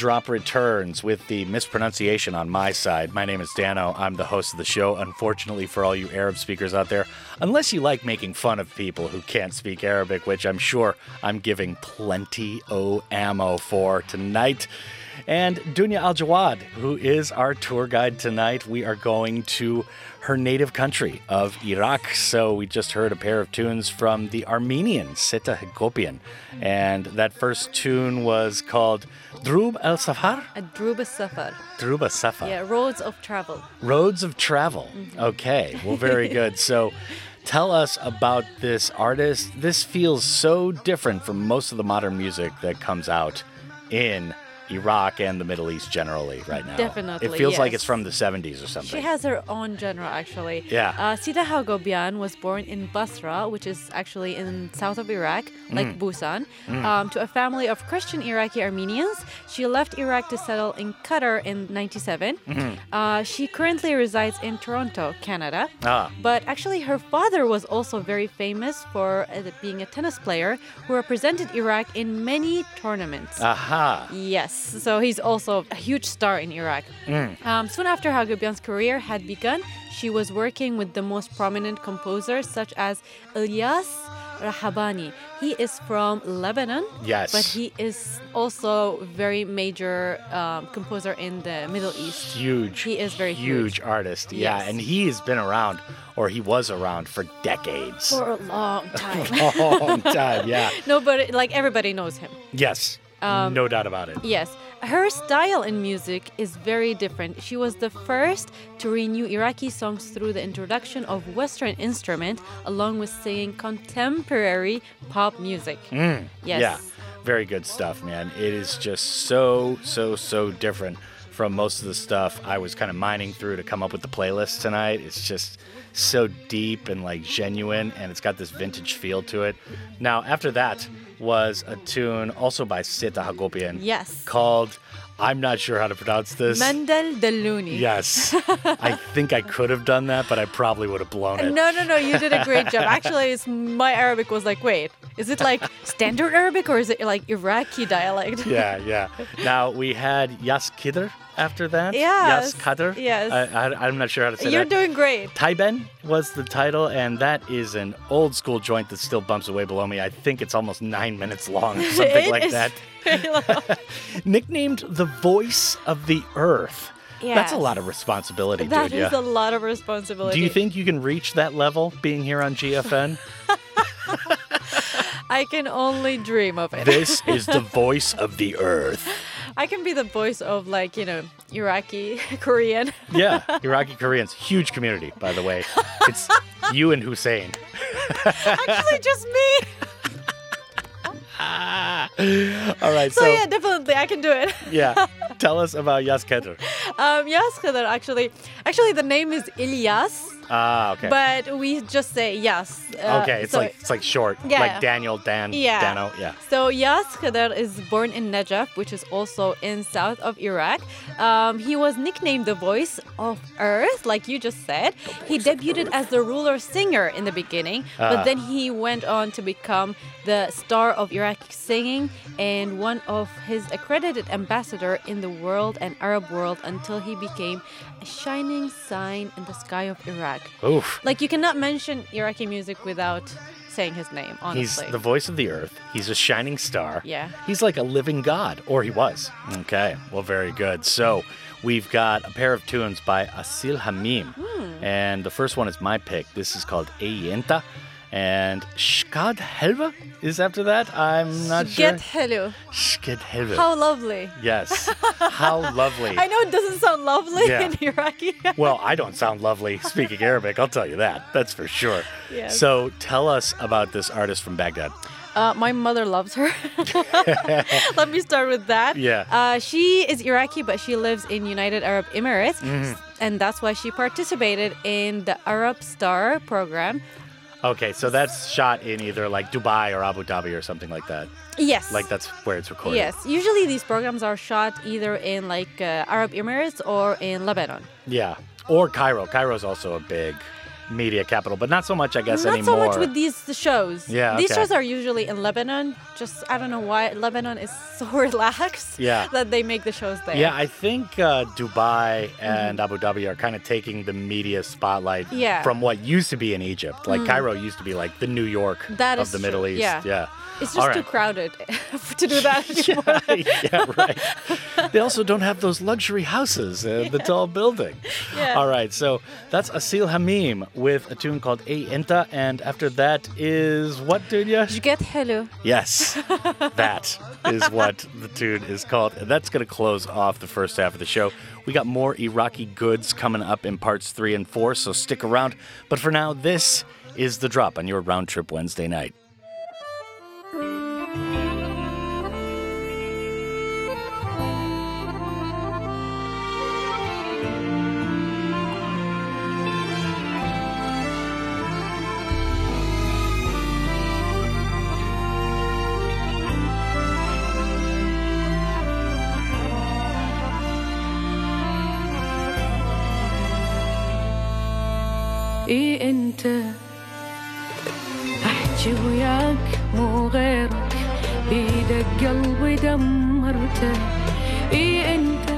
Drop returns with the mispronunciation on my side. My name is Dano. I'm the host of the show. Unfortunately, for all you Arab speakers out there, unless you like making fun of people who can't speak Arabic, which I'm sure I'm giving plenty o ammo for tonight. And Dunia Aljawad, who is our tour guide tonight, we are going to her native country of Iraq. So we just heard a pair of tunes from the Armenian Seta Hagopian. And that first tune was called Droub El Safar? A Druba Safar. Druba Safar. Yeah, roads of travel. Roads of Travel. Mm-hmm. Okay, well, very good. So tell us about this artist. This feels so different from most of the modern music that comes out in Iraq and the Middle East generally right now. Definitely, It feels like it's from the 70s or something. She has her own genre, actually. Yeah. Uh, Sita Hagobian was born in Basra, which is actually in south of Iraq, like Mm. Busan, Mm. um, to a family of Christian Iraqi Armenians. She left Iraq to settle in Qatar in 97. Mhm. Uh, she currently resides in Toronto, Canada. Ah. But actually, her father was also very famous for uh, being a tennis player who represented Iraq in many tournaments. Aha. Yes, so he's also a huge star in Iraq. Mm. Um, soon after Hagobian's career had begun, she was working with the most prominent composers such as Ilyas Rahbani. He is from Lebanon. Yes. But he is also very major um, composer in the Middle East. Huge. He is very huge. huge. artist. Yeah, Yes. and he has been around, or he was around for decades. For a long time. long time, yeah. no, but like everybody knows him. Yes. Um, no doubt about it. Yes, her style in music is very different. She was the first to renew Iraqi songs through the introduction of Western instrument, along with singing contemporary pop music. Mm, Yes. Yeah. Very good stuff, man. It is just so, so, so different from most of the stuff I was kind of mining through to come up with the playlist tonight. It's just so deep and like genuine, and it's got this vintage feel to it. Now, after that was a tune also by Seta Hagopian. Yes. Called, I'm not sure how to pronounce this. Mendel Deluni. Yes. I think I could have done that, but I probably would have blown it. No, no, no, you did a great job. Actually, it's, my Arabic was like, wait, is it like standard Arabic or is it like Iraqi dialect? yeah, yeah. Now we had Yas Kidr after that. Yes, Yas Kadr. yes. I, I'm not sure how to say that. You're doing great. Tayben was the title, and that is an old school joint that still bumps away below me. I think it's almost nine minutes long, something like that. Nicknamed the voice of the earth. That's a lot of responsibility, That is a lot of responsibility. Do you think you can reach that level being here on GFN? I can only dream of it. this is the voice of the earth. I can be the voice of like you know Iraqi, Korean. Yeah, Iraqi Koreans, huge community, by the way. It's you and Hussein. Actually, just me. All right, So, so, yeah, definitely I can do it. yeah, tell us about Yas Kedr. Um, yes, Khadr, actually, actually the name is Ilyas, Ah, okay. but we just say yes. Uh, okay, it's so- like it's like short, Yeah. like Daniel, Dan, Yeah. Dano, yeah. So Yas Khadr is born in Najaf, which is also in south of Iraq. Um, he was nicknamed the voice of Earth, like you just said. He debuted as the ruler singer in the beginning, Ah. but then he went on to become the star of Iraqi singing and one of his accredited ambassador in the world and Arab world until he became a shining sign in the sky of Iraq. Oof. Like you cannot mention Iraqi music without saying his name, honestly. He's the voice of the earth. He's a shining star. Yeah. He's like a living god, or he was. Okay, well, very good. So we've got a pair of tunes by Aseel Hameem. Hmm. And the first one is my pick. This is called Eyenta. And Shkad Helva is after that. I'm not sure. Get hello. Shkad Helva. How lovely. Yes. How lovely. I know it doesn't sound lovely Yeah. in Iraqi. Well, I don't sound lovely speaking Arabic, I'll tell you that. That's for sure. Yes. So tell us about this artist from Baghdad. Uh, my mother loves her. Let me start with that. Yeah. Uh, she is Iraqi, but she lives in United Arab Emirates, Mhm. and that's why she participated in the Arab Star program. Okay, so that's shot in either like Dubai or Abu Dhabi or something like that. Yes. Like that's where it's recorded. Yes. Usually these programs are shot either in like uh, Arab Emirates or in Lebanon. Yeah. Or Cairo. Cairo's also a big media capital, but not so much, I guess, Not anymore. so much with these shows. Yeah, These okay. shows are usually in Lebanon. Just I don't know why Lebanon is so relaxed. Yeah. That they make the shows there. Yeah, I think uh, Dubai and Abu Dhabi are kind of taking the media spotlight Yeah. from what used to be in Egypt. Like Mm. Cairo used to be like the New York That of the true, Middle East. yeah. yeah. It's just too crowded to do that anymore. yeah, right. they also don't have those luxury houses and the tall building. Yeah. All right, so that's Aseel Hameem with a tune called A Inta, and after that is what, Dunia? Shkad Helw. Yes, that is what the tune is called. And that's going to close off the first half of the show. We got more Iraqi goods coming up in parts three and four, so stick around. But for now, this is the drop on your round trip Wednesday night. اي أنت؟ أحكي وياك مو غيرك بيدك قلبي دمرته. اي أنت؟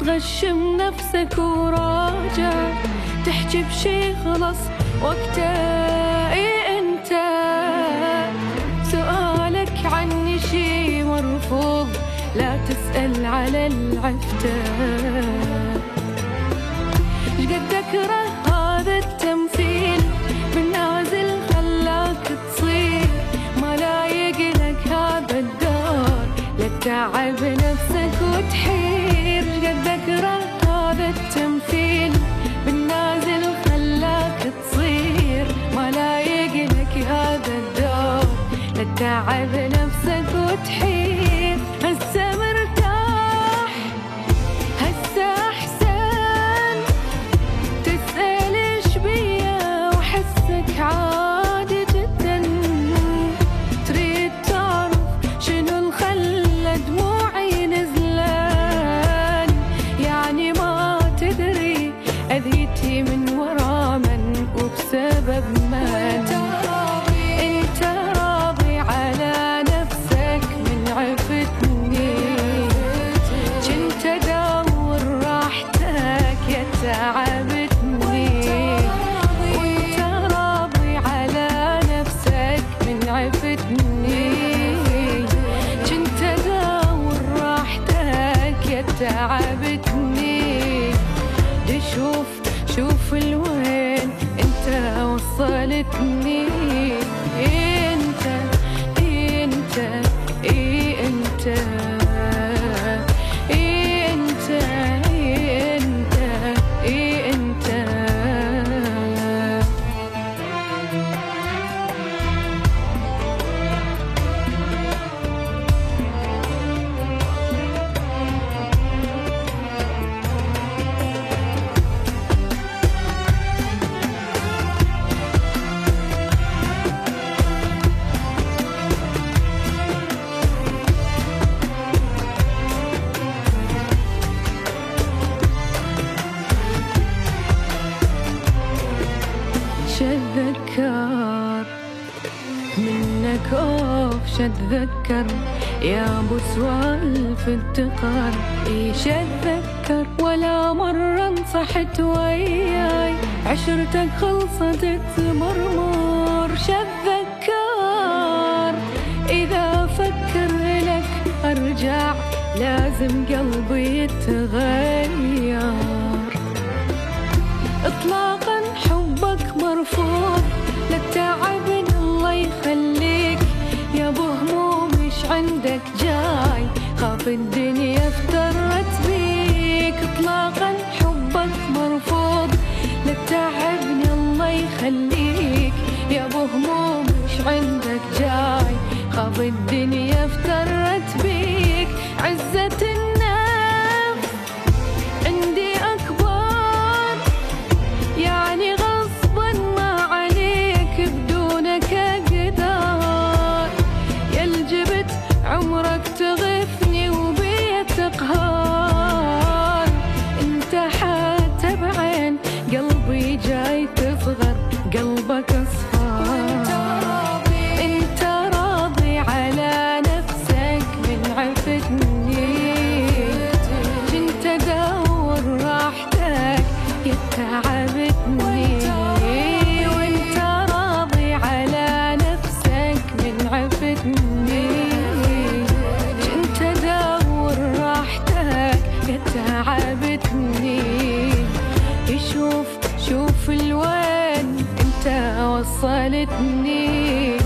تغشم نفسك وراجع تحكي بشي خلص وقته. اي أنت؟ سؤالك عني شي مرفوض لا تسأل على العفته. لا تتعب نفسك وتحير مني. يشوف شوف الوين انت وصلتني.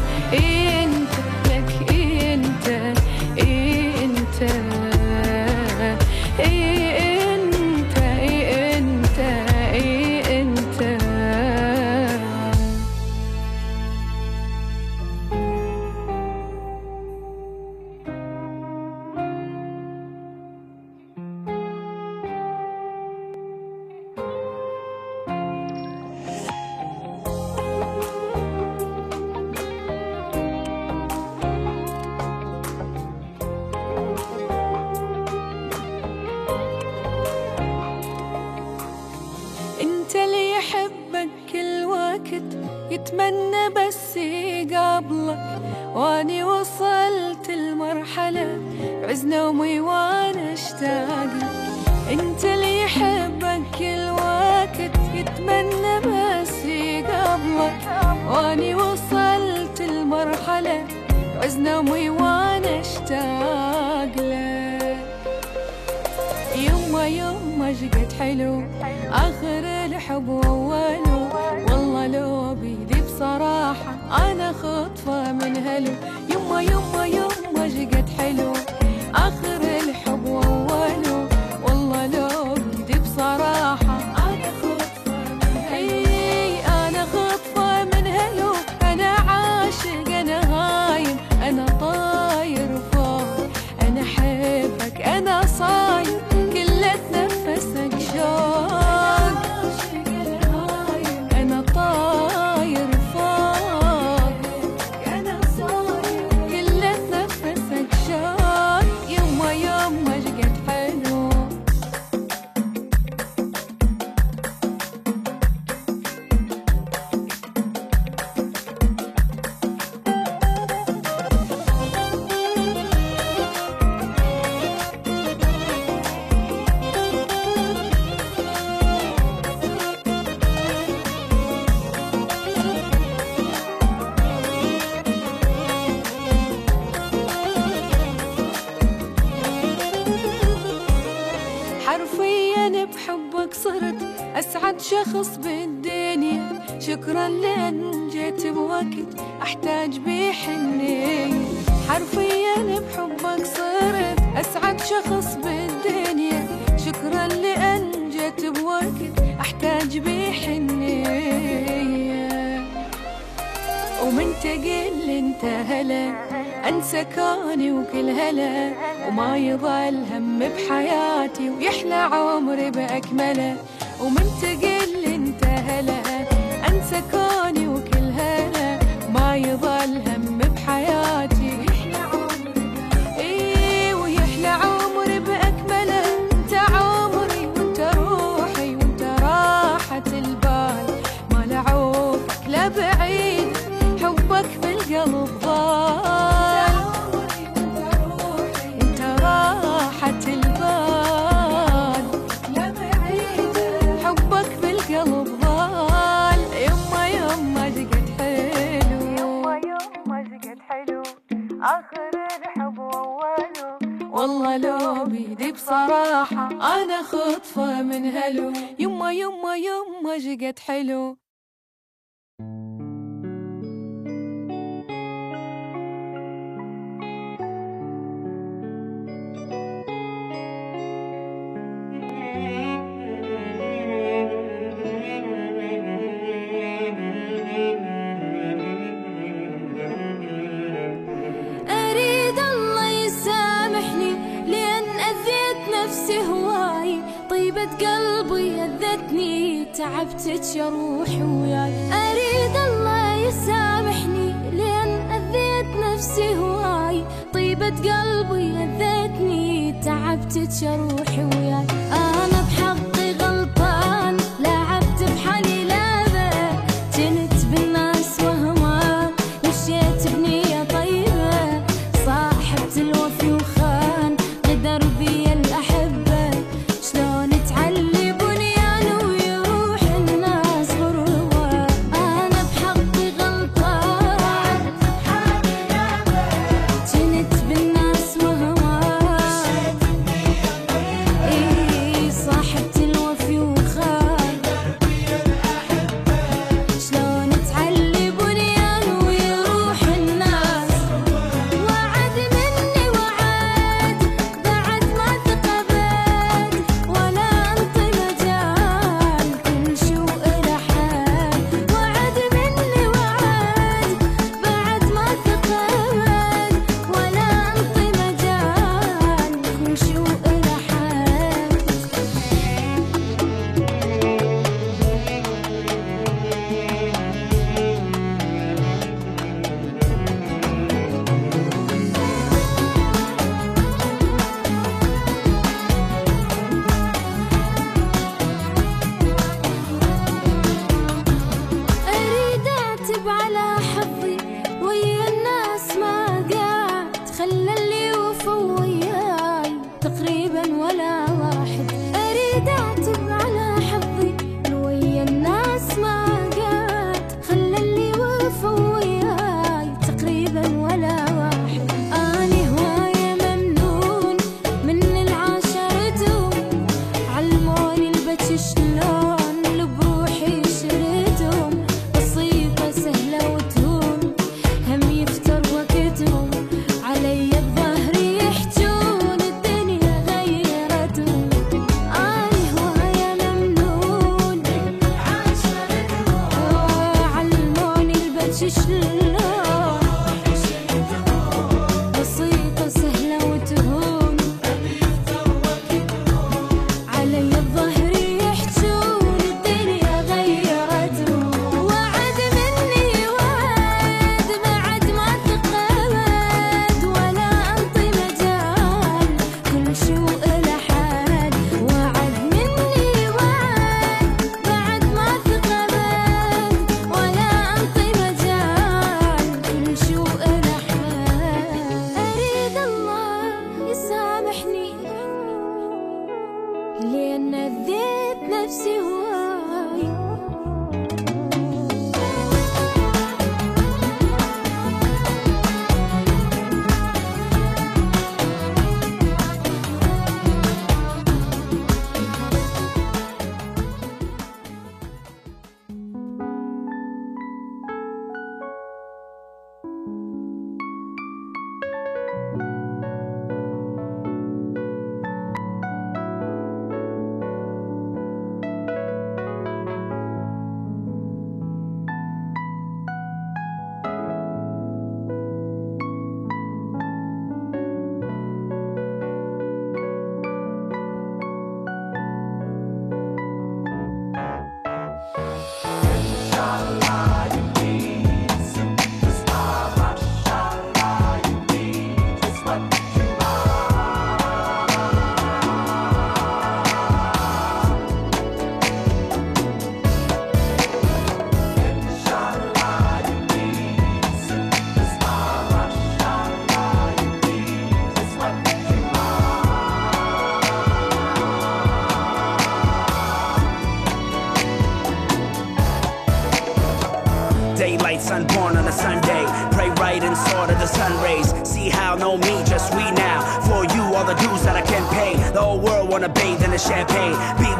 نفسي هواي طيبة قلبي لذتني تعبت روحي وياي.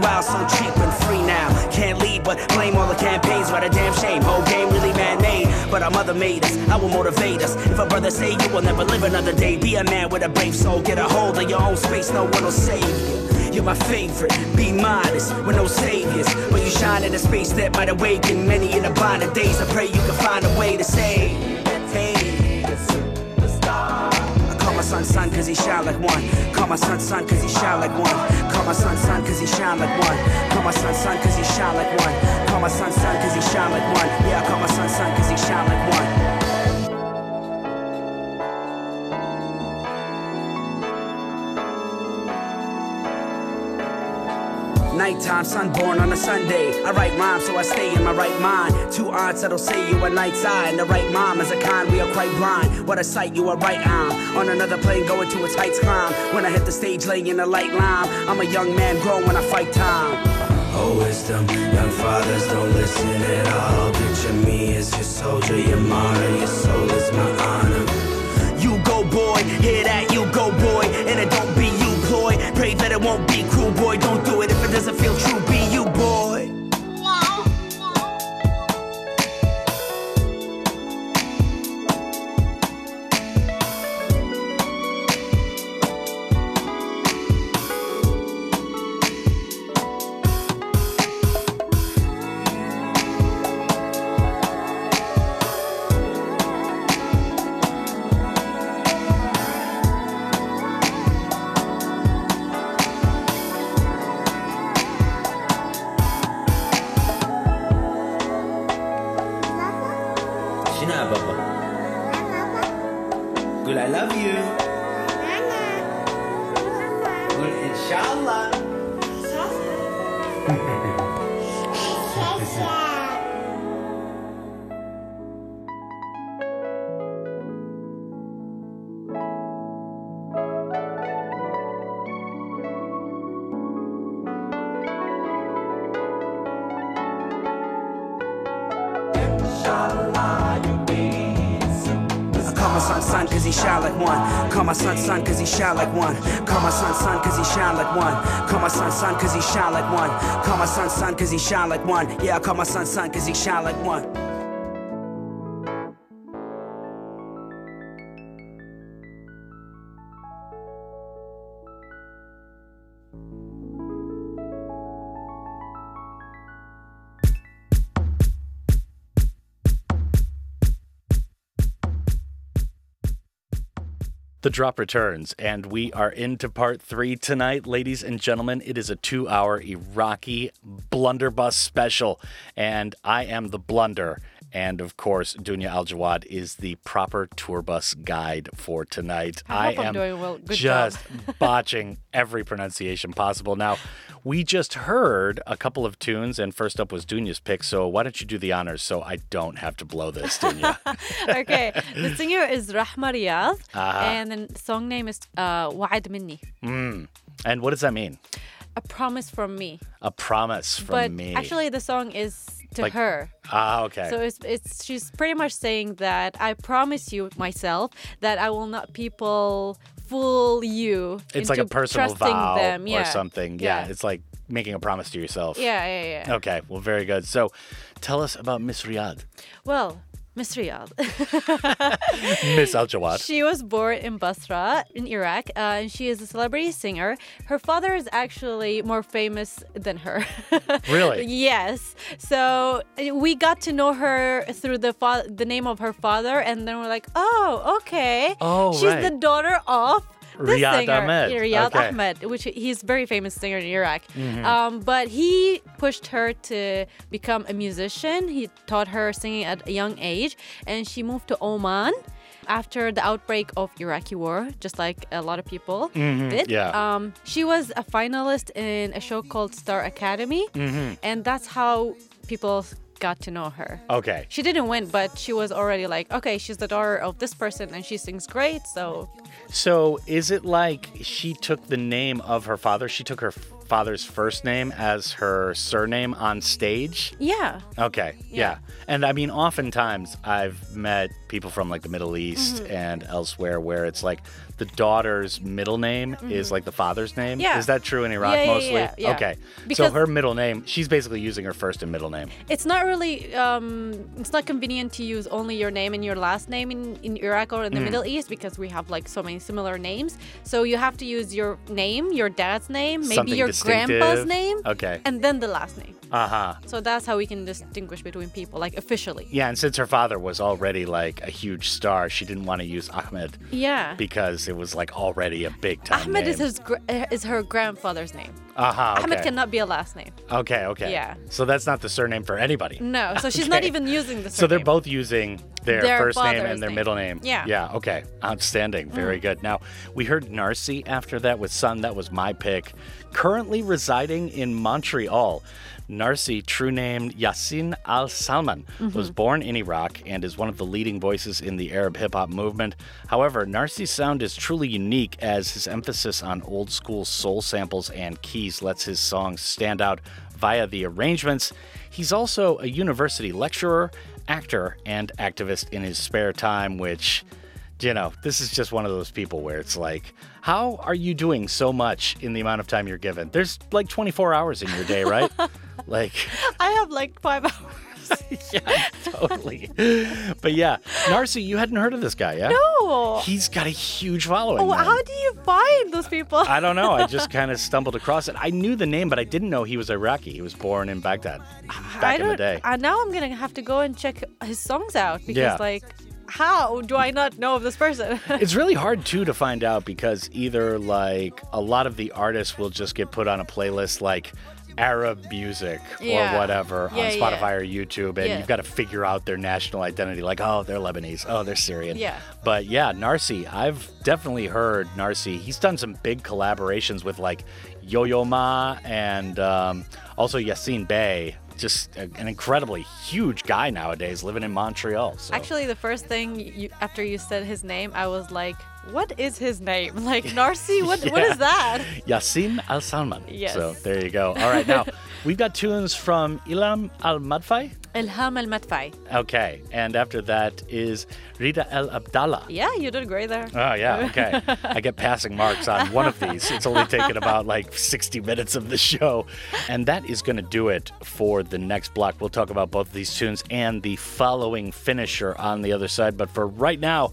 Wild, so cheap and free now. Can't lead, but blame all the campaigns. What a damn shame. Whole game really man made. But our mother made us. I will motivate us. If a brother say you will never live another day, be a man with a brave soul. Get a hold of your own space, no one will save you. You're my favorite. Be modest, with no saviors. But you shine in a space that might awaken many in a bind of days. I pray you can find a way to say, hey, son son cause he shine like one. Call my son son cause he shine like one. Call my son son cause he shine like one. Call my son son cause he shine like one. Call my son son cause he shine like one. Yeah, call my son son cause he shine like one. Nighttime, sun born on a Sunday. I write rhymes, so I stay in my right mind. Two aunts that'll say you a night's eye. And the right mom is a kind, we are quite blind. What a sight, you a right arm. On another plane, going to its heights climb. When I hit the stage, laying in a light line. I'm a young man grown when I fight time. Oh, wisdom, young fathers don't listen at all. Picture me as your soldier, your martyr, your soul is my honor. You go, boy, hear that, you go, boy, and it don't be you, ploy. Pray that it won't be cruel, boy. Don't do it if it doesn't feel true. Be you, boy. Like one. Call my son son cause he shine like one. Call my son son cause he shine like one. Call my son son cause he shine like one. Yeah, I call my son son cause he shine like one. The drop returns, and we are into part three tonight, ladies and gentlemen. It is a two hour Iraqi blunderbuss special, and I am the blunder. And of course, Dunia Aljawad is the proper tour bus guide for tonight. I hope I'm am doing well. Good job. just botching every pronunciation possible. Now, we just heard a couple of tunes, and first up was Dunia's pick. So why don't you do the honors so I don't have to blow this, Dunia? okay, the singer is Rahma Riad, Uh-huh. and the song name is uh, Waed Menni, mm. And what does that mean? a promise from me. A promise from but me. actually, the song is to Like- her. Ah, okay. So it's it's she's pretty much saying that I promise you myself that I will not people fool you. it's like a personal vow them. Yeah. or something. Yeah. Yeah. it's like making a promise to yourself. Yeah, yeah, yeah. Okay, well, very good. So, tell us about Miss Riad, Well, Miss Riad. Miss Aljawad. She was born in Basra, in Iraq, uh, and she is a celebrity singer. Her father is actually more famous than her. Really? yes. So we got to know her through the fa- the name of her father, and then we're like, oh, okay. Oh, She's right. the daughter of. This Riad singer, Ahmed. Riad Okay. Ahmed, which he's a very famous singer in Iraq. Mhm. Um, but he pushed her to become a musician. He taught her singing at a young age, and she moved to Oman after the outbreak of Iraqi war, just like a lot of people Mhm, did. yeah. Um, she was a finalist in a show called Star Academy, Mhm. and that's how people got to know her. Okay. She didn't win, but she was already like, okay, she's the daughter of this person, and she sings great. So So, is it like she took the name of her father? She took her father's first name as her surname on stage? Yeah. Okay, yeah. And I mean, oftentimes I've met people from like the Middle East Mhm. and elsewhere where it's like the daughter's middle name is Mhm. like the father's name. Yeah. Is that true in Iraq Yeah, yeah, mostly? yeah, yeah. Okay. Because- so her middle name, she's basically using her first and middle name. It's not really um, it's not convenient to use only your name and your last name in, in Iraq or in the Mm. Middle East because we have like so many similar names. So you have to use your name, your dad's name, maybe Something your grandpa's name, Okay. and then the last name. Uh huh. So that's how we can distinguish between people, like officially. Yeah, and since her father was already like a huge star, she didn't want to use Ahmed Yeah. because it was like already a big time Ahmed name. is his gr- uh, is her grandfather's name. Uh huh. Ahmed cannot be a last name. Okay. Okay. Yeah. So that's not the surname for anybody. No, so she's not even using the So they're both using their, Their first name and their name. middle name. Yeah. Yeah. Okay. Outstanding. Very Mm. good. Now we heard Narcy after that with Sun. That was my pick. Currently residing in Montreal. Narcy, true name Yassin Al Salman, was Mhm. born in Iraq and is one of the leading voices in the Arab hip hop movement. However, Narcy's sound is truly unique as his emphasis on old school soul samples and keys lets his songs stand out via the arrangements. He's also a university lecturer, actor, and activist in his spare time, which, you know, this is just one of those people where it's like, how are you doing so much in the amount of time you're given? There's like 24 hours in your day, right? like, I have like five hours. yeah, totally. But yeah, Narcy, you hadn't heard of this guy, yeah? No. He's got a huge following. Oh, man. how do you find those people? I don't know. I just kind of stumbled across it. I knew the name, but I didn't know he was Iraqi. He was born in Baghdad I in the don't. day. Uh, now I'm gonna have to go and check his songs out because, Yeah. like, how do I not know of this person? it's really hard too to find out because either like a lot of the artists will just get put on a playlist like Arab music Yeah. or whatever Yeah, on yeah. Spotify or YouTube, and Yeah. you've got to figure out their national identity. Like, oh, they're Lebanese. Oh, they're Syrian. Yeah. But yeah, Narcy, I've definitely heard Narcy. He's done some big collaborations with like Yo Yo Ma and um, also Yasiin Bey. Just a- an incredibly huge guy nowadays living in Montreal. So. Actually, the first thing you, after you said his name, I was like, "What is his name? Like Narsi? What? What Yeah. is that?" Yassin Al Salman. Yes. So there you go. All right, now we've got tunes from Ilham Al Madfai. Ilham Al Matfai. Okay, and after that is Rida El Abdallah. Yeah, you did great there. Oh, yeah, okay. I get passing marks on one of these. It's only taken about like 60 minutes of the show. And that is going to do it for the next block. We'll talk about both of these tunes and the following finisher on the other side. But for right now,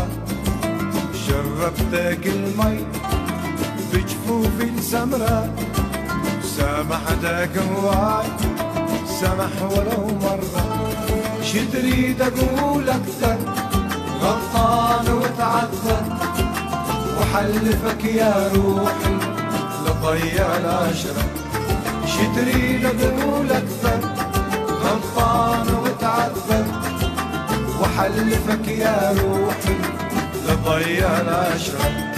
شربتك المي بجفوفي السمراء سامحتك هواي سمح ولو مرة. شتريد أقول أكثر غلطان وتعذر وحلفك يا روحي لضيع العشرة. شي تريد أقول أكثر غلطان وتعذر وحلفك يا روحي تضيع العشرة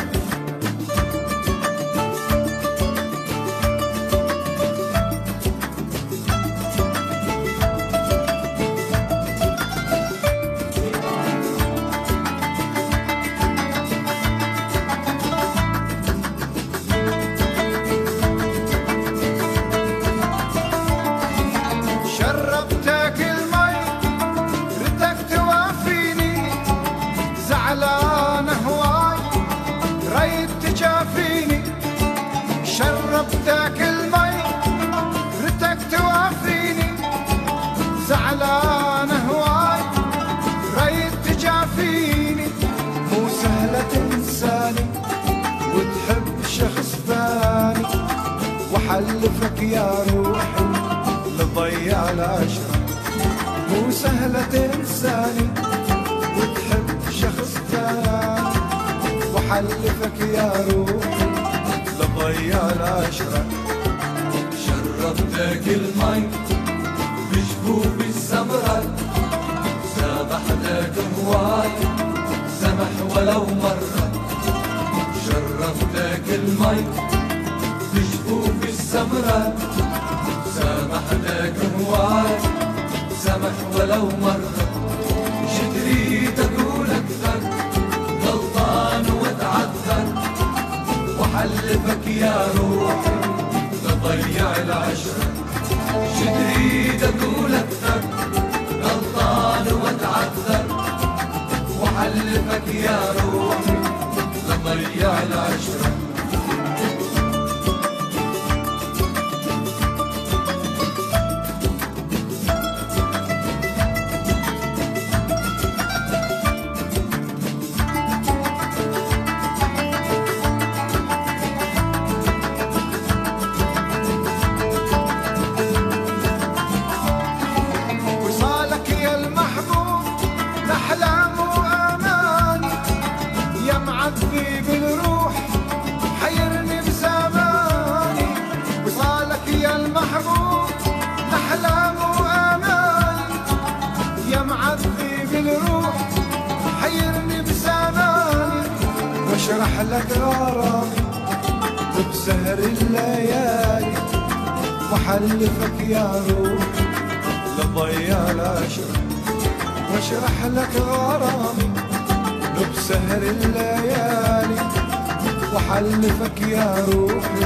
ألفك يا روحي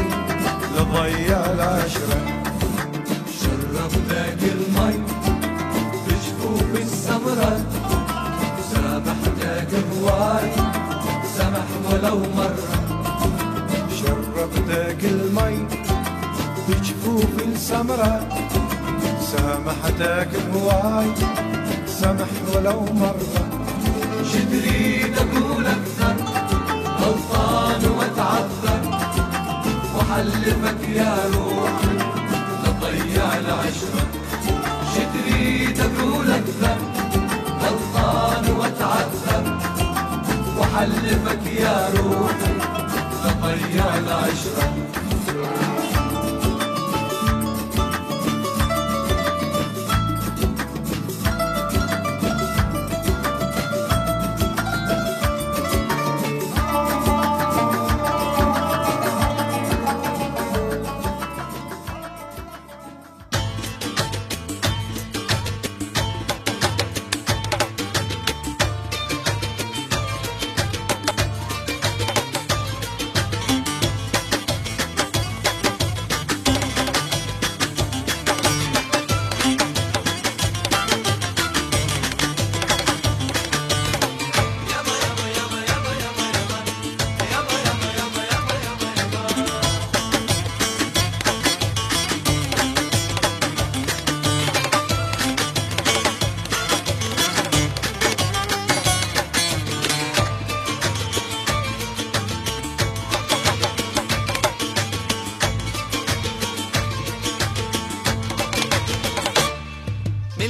لضيع العشرة. شرب باقي المي بجفوف السمرة. سامحتك هواي سمح ولو مرة. شرب ذاك المي بجفوف السمرة. سامحتك هواي سمح ولو مرة. جدري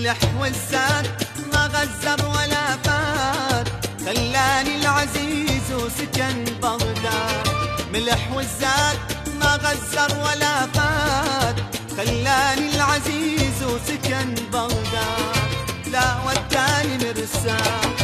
الملح والزاد ما غزب ولا فات خلاني العزيز وسكن بغداد. ملح والزاد ما غزر ولا فات خلاني العزيز وسكن بغداد. لا وداني مرسام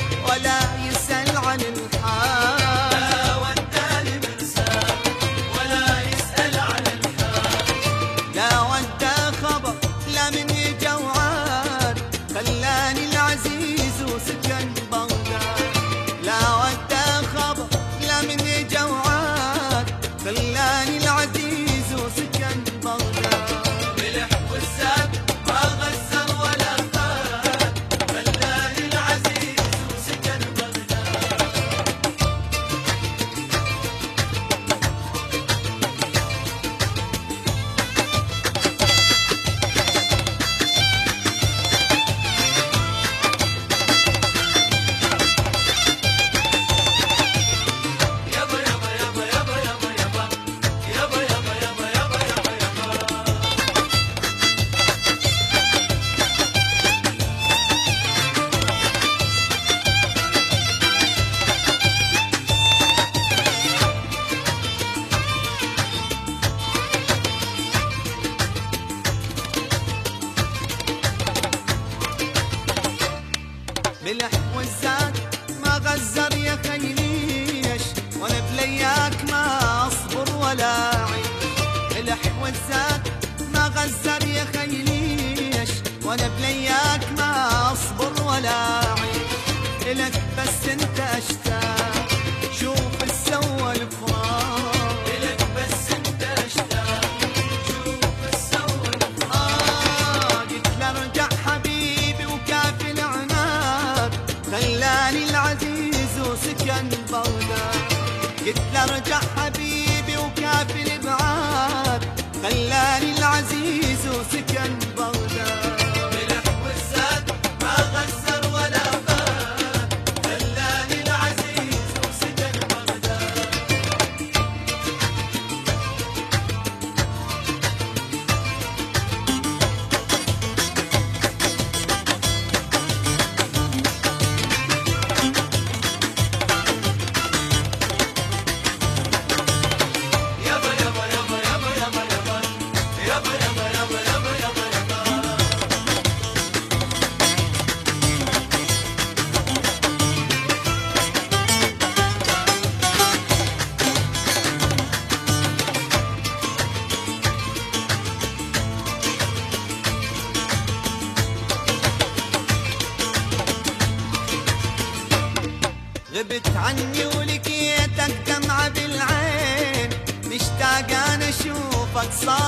song.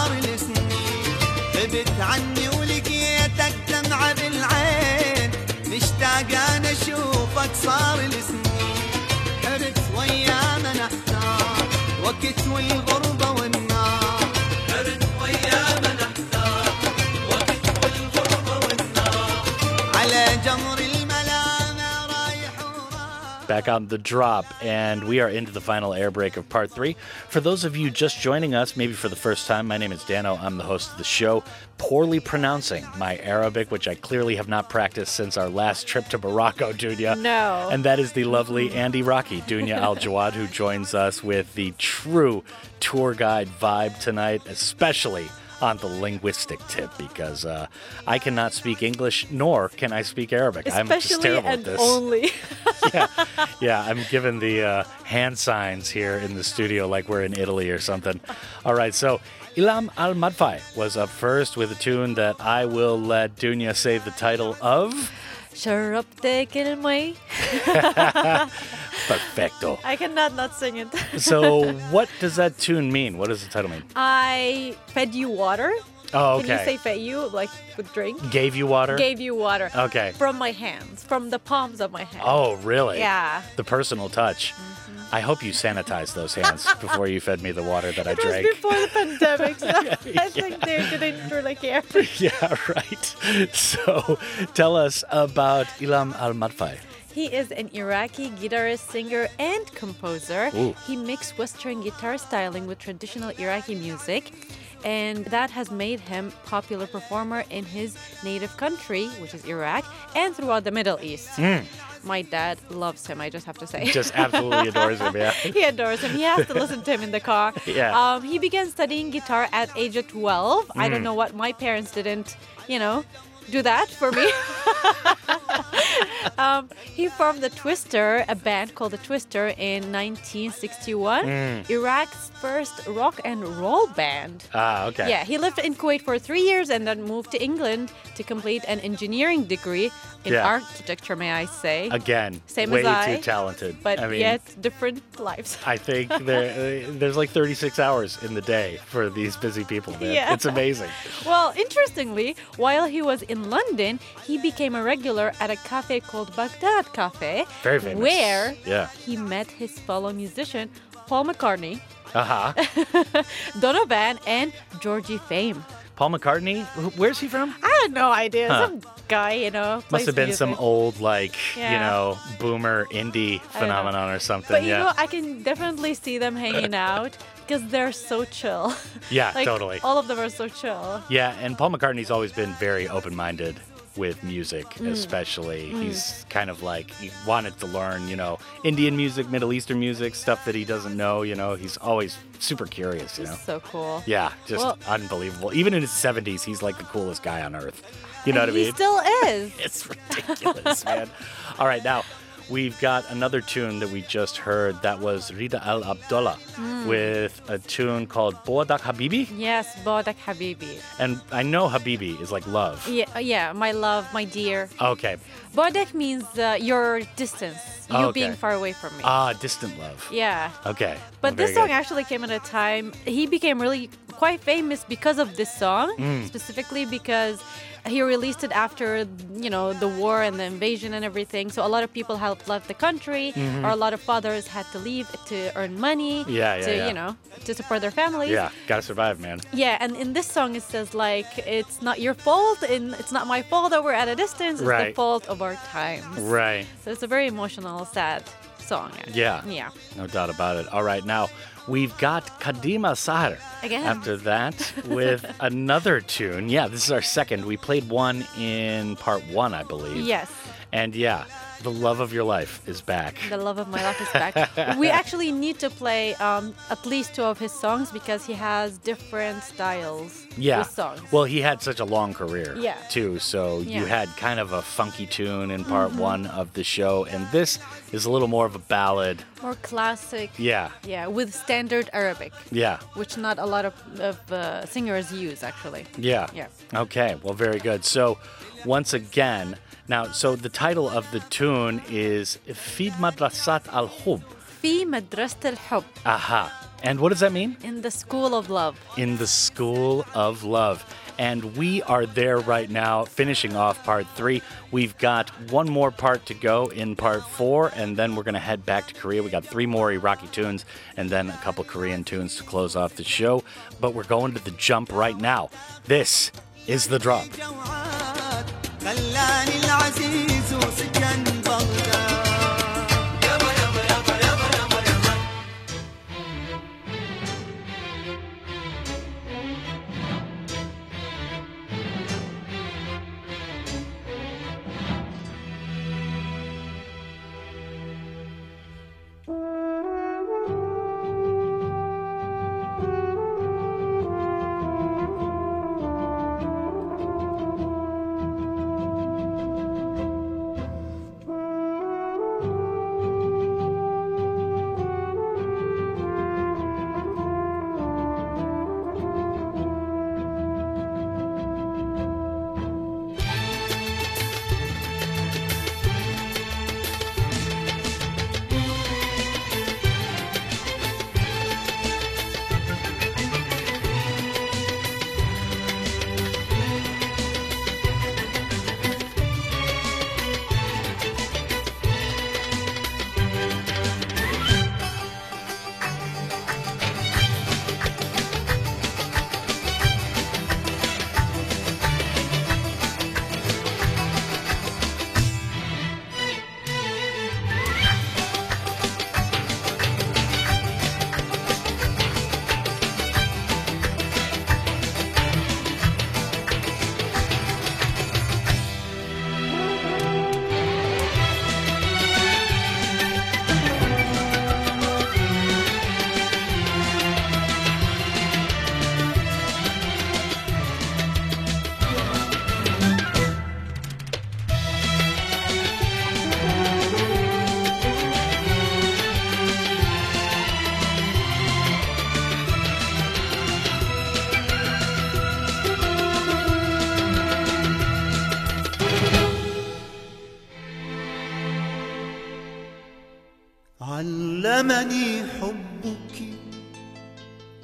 On the drop, and we are into the final air break of part three. For those of you just joining us, maybe for the first time, my name is Danno. I'm the host of the show. Poorly pronouncing my Arabic, which I clearly have not practiced since our last trip to Morocco, Dunia. No. And that is the lovely Andy Rocky, Dunia Aljawad, who joins us with the true tour guide vibe tonight, especially on the linguistic tip because uh, I cannot speak English nor can I speak Arabic. I'm just Especially terrible and at this only. yeah. yeah, I'm given the uh, hand signs here in the studio like we're in Italy or something. All right, so Ilham al-Madfai was up first with a tune that I will let Dunia say the title of. Sure up. Perfecto. I cannot not sing it. so, what does that tune mean? What does the title mean? I fed you water. Oh, Can you say fed you like with drink? Gave you water? Gave you water. Okay. From my hands, from the palms of my hands. Oh, really? Yeah. The personal touch. Mm-hmm. I hope you sanitized those hands before you fed me the water that I It drank. before the pandemic, so I think they didn't really care. yeah, right. So, tell us about Ilham al-Madfai. He is an Iraqi guitarist, singer, and composer. Ooh. He mixed Western guitar styling with traditional Iraqi music, and that has made him popular performer in his native country, which is Iraq, and throughout the Middle East. Mm. My dad loves him, I just have to say. Just absolutely adores him, yeah. he adores him. He has to listen to him in the car. Yeah. Um, he began studying guitar at age of 12. I Mm. don't know what my parents didn't, you know, do that for me. um, he formed the Twister, a band called the Twister, in 1961. Mm. Iraq's first rock and roll band. Ah, okay. Yeah, he lived in Kuwait for three years and then moved to England to complete an engineering degree in Yeah. architecture, may I say. Again, Same way as I, too talented. But I mean, yet different lives. I think there, uh, there's like 36 hours in the day for these busy people, man. Yeah. It's amazing. Well, interestingly, while he was in London, he became a regular at a cafe called Baghdad Cafe, Very famous. where Yeah. he met his fellow musician Paul McCartney, Uh huh. Donovan, and Georgie Fame. Paul McCartney, where's he from? I had no idea. Huh. Some guy, you know. Must have been some old, like, you know, boomer indie I don't know. phenomenon or something. But you yeah. know, I can definitely see them hanging out because they're so chill. Yeah, like, totally. All of them are so chill. Yeah, and Paul McCartney's always been very open minded with music, Mm. especially. Mm. He's kind of like, he wanted to learn, you know, Indian music, Middle Eastern music, stuff that he doesn't know, you know. He's always super curious, you know. So cool. Yeah, just Well- unbelievable. Even in his 70s, he's like the coolest guy on earth. You know what I mean? he still is. It's ridiculous, man. All right, now we've got another tune that we just heard that was Rida El Abdallah Mm. with a tune called Boadak Habibi. Yes, Bodak Habibi. And I know Habibi is like love. Yeah, uh, yeah, my love, my dear. Okay. Bodak means uh, your distance, you okay. being far away from me. Ah, distant love. yeah. Okay. But this song good. actually came at a time he became really quite famous because of this song, Mm. specifically because he released it after you know the war and the invasion and everything. So a lot of people have left the country, Mhm. or a lot of fathers had to leave to earn money, Yeah, yeah, to yeah. you know to support their families. Yeah, gotta survive, man. Yeah, and in this song it says like it's not your fault and it's not my fault that we're at a distance. It's the fault of our times. Right. So it's a very emotional, sad song. Yeah. Yeah. No doubt about it. All right, now we've got Kadim Al Saher. Again. After that, with another tune. Yeah, this is our second. We played one in part one, I believe. Yes. And yeah, the love of your life is back. The love of my life is back. we actually need to play um, at least two of his songs because he has different styles Yeah. songs. Well, he had such a long career, Yeah. too. So you had kind of a funky tune in part Mhm. one of the show, and this is a little more of a ballad. More classic. Yeah. Yeah, with standard Arabic. Yeah. Which not a lot of, of uh, singers use actually. Yeah. Yeah. Okay. Well, very good. So, once again, now, so the title of the tune is Fi Madrasat al Hub. Fi Madrasat al Hub. Aha. And what does that mean? In the school of love. In the school of love. And we are there right now, finishing off part three. We've got one more part to go in part four, and then we're going to head back to Korea. We got three more Iraqi tunes and then a couple Korean tunes to close off the show. But we're going to the jump right now. This is The Drop. خلاني العزيز علمني حبك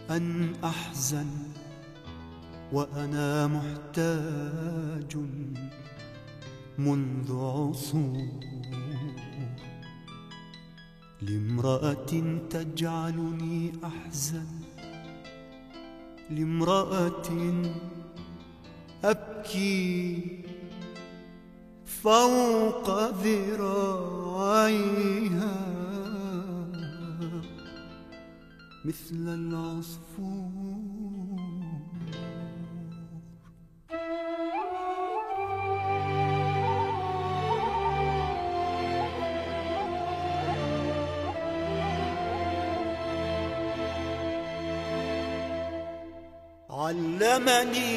أن أحزن وأنا محتاج منذ عصور لامرأة تجعلني أحزن لامرأة أبكي فوق ذراعيها. مثل العصفور. علمني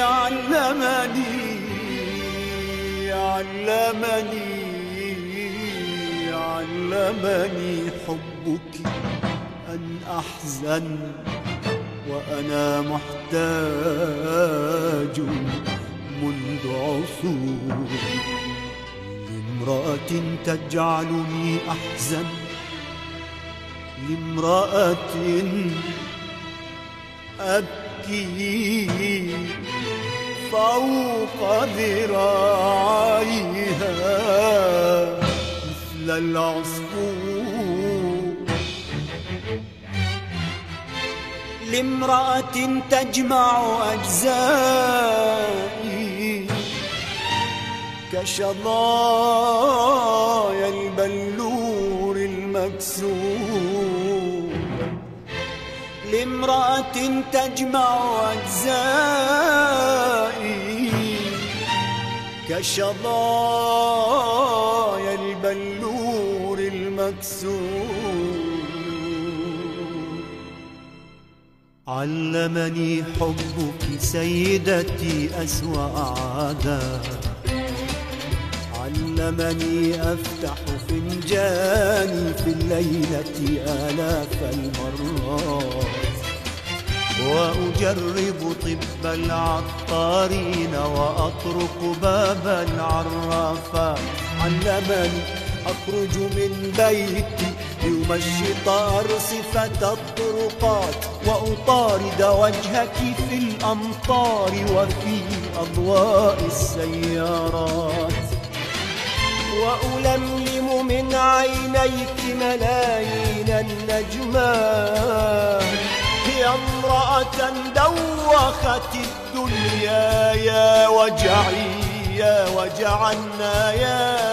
علمني علمني. علمني حبك أن أحزن وأنا محتاج منذ عصور لامرأة تجعلني أحزن لامرأة أبكي فوق ذراعيها. لامرأة تجمع أجزائي كشظايا البلور المكسور. لامرأة تجمع أجزائي كشظايا المكسور علمني حبك سيدتي أسوأ عادات علمني أفتح فنجاني في الليلة آلاف المرات. وأجرب طب العطارين وأطرق باب العرافات علمني أخرج من بيتي لأمشط أرصفة الطرقات وأطارد وجهك في الأمطار وفي أضواء السيارات. وألملم من عينيك ملايين النجمات. يا امرأة دوخت الدنيا يا وجعي يا وجع النايات.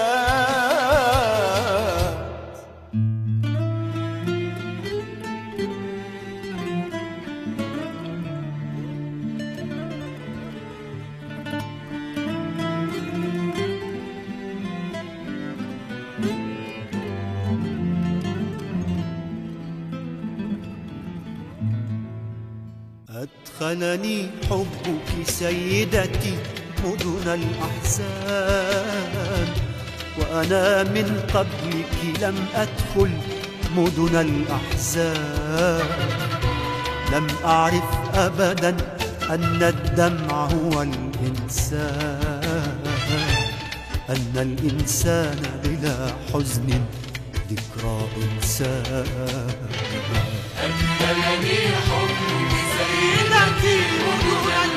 أدخلني حبك سيدتي مدن الأحزان. وأنا من قبلك لم أدخل مدن الأحزان. لم أعرف أبدا أن الدمع هو الإنسان. أن الإنسان بلا حزن ذكرى إنسان. أدخلني حبك 一缕光就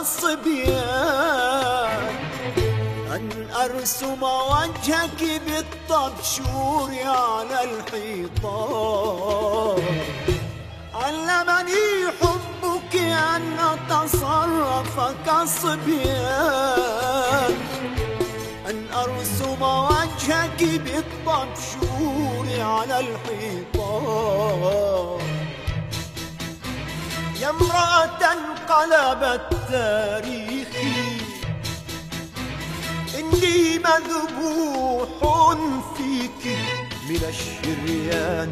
أتصرف كالصبيان أن أرسم وجهك بالطبشور على الحيطان. علمني حبك أن أتصرف كالصبيان. أن أرسم وجهك بالطبشور على الحيطان. يا امرأة انقلبت تاريخي. إني مذبوح فيك. من الشريان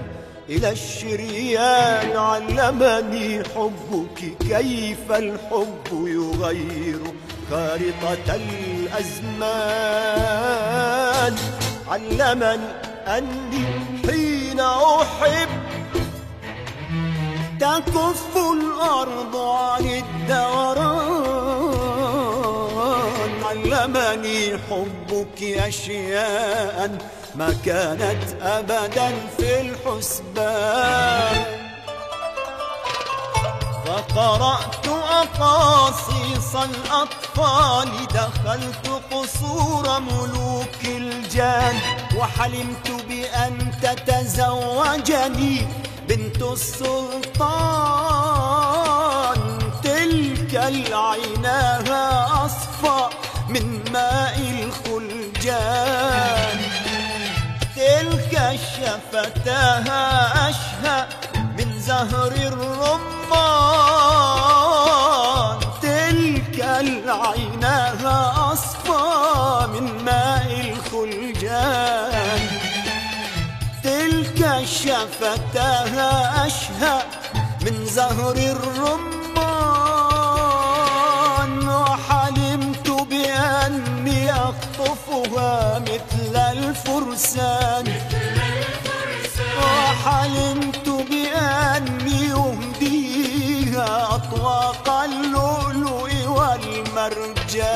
إلى الشريان علمني حبك. كيف الحب يغير خارطة الأزمان؟ علمني أني حين أحب تكف الأرض عن الدوران. علمني حبك أشياء ما كانت أبدا في الحسبان. فقرأت أقاصيص الأطفال دخلت قصور ملوك الجان وحلمت بأن تتزوجني. بنت السلطان تلك العيناها أصفى من ماء الخلجان. تلك شفتاها أشهى من زهر الرمان. تلك العيناها أصفى من ماء الخلجان. تلك شفتاها أشهى من زهر الرمان وحلمت بأني أخطفها مثل الفرسان. وحلمت بأني أهديها أطواق اللؤلؤ والمرجان.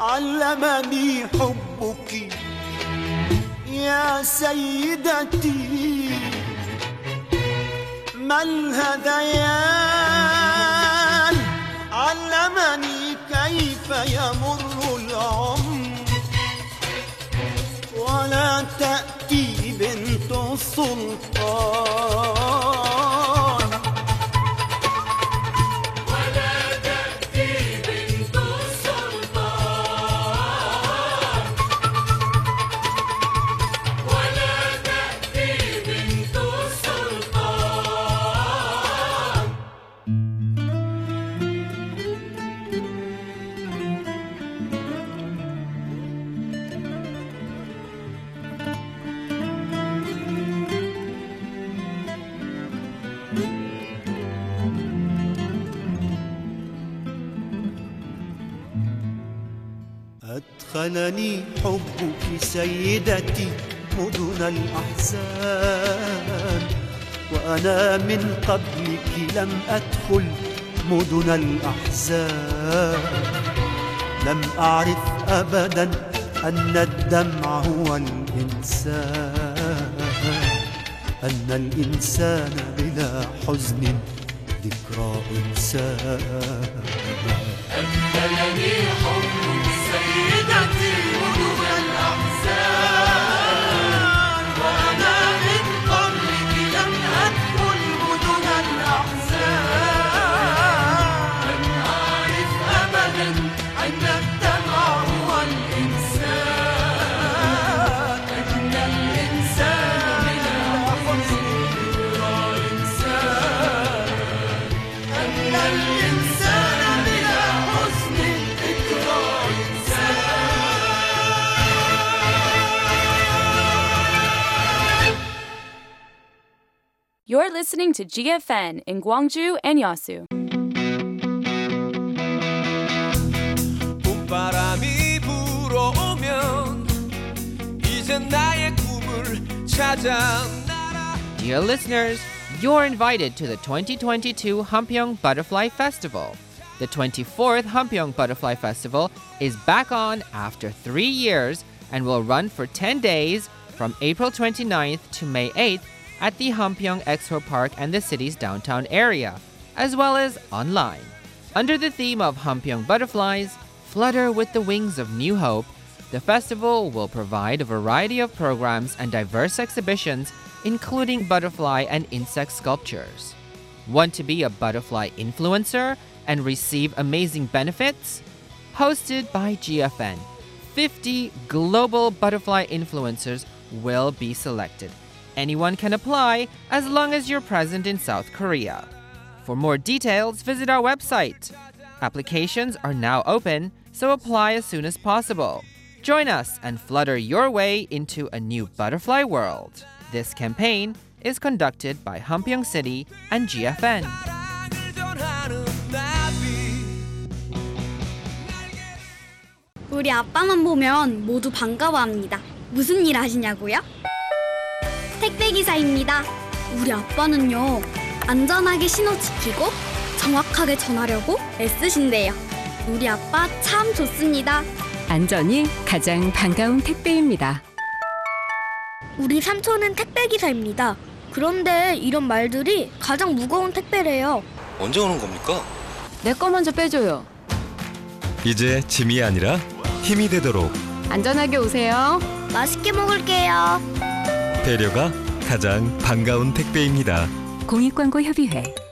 علمني حبك سيدتي ما الهذيان علمني كيف يمر العمر. ولا تأتي بنت السلطان. أدخلني حبك سيدتي مدن الأحزان. وأنا من قبلك لم أدخل مدن الأحزان. لم أعرف أبدا أن الدمع هو الإنسان. أن الإنسان بلا حزن ذكرى إنسان. أدخلني حبك سيدتي ملوك الأحزان You're listening to GFN in Gwangju and Yeosu. 불어오면 나의 꿈을 찾아 Dear listeners, you're invited to the 2022 Hampyeong Butterfly Festival. The 24th Hampyeong Butterfly Festival is back on after three years and will run for 10 days from April 29th to May 8th at the Hampyeong Expo Park and the city's downtown area, as well as online. Under the theme of Hampyeong Butterflies, Flutter with the Wings of New Hope, the festival will provide a variety of programs and diverse exhibitions, including butterfly and insect sculptures. Want to be a butterfly influencer and receive amazing benefits? Hosted by GFN, 50 global butterfly influencers will be selected. Anyone can apply as long as you're present in South Korea. For more details, visit our website. Applications are now open, so apply as soon as possible. Join us and flutter your way into a new butterfly world. This campaign is conducted by Hampyeong City and GFN. 우리 아빠만 보면 모두 반가워합니다. 무슨 일 하시냐고요? 택배기사입니다. 우리 아빠는요, 안전하게 신호 지키고 정확하게 전하려고 애쓰신대요. 우리 아빠 참 좋습니다. 안전이 가장 반가운 택배입니다. 우리 삼촌은 택배기사입니다. 그런데 이런 말들이 가장 무거운 택배래요. 언제 오는 겁니까? 내 거 먼저 빼줘요. 이제 짐이 아니라 힘이 되도록 안전하게 오세요. 맛있게 먹을게요. 배려가 가장 반가운 택배입니다. 공익광고협의회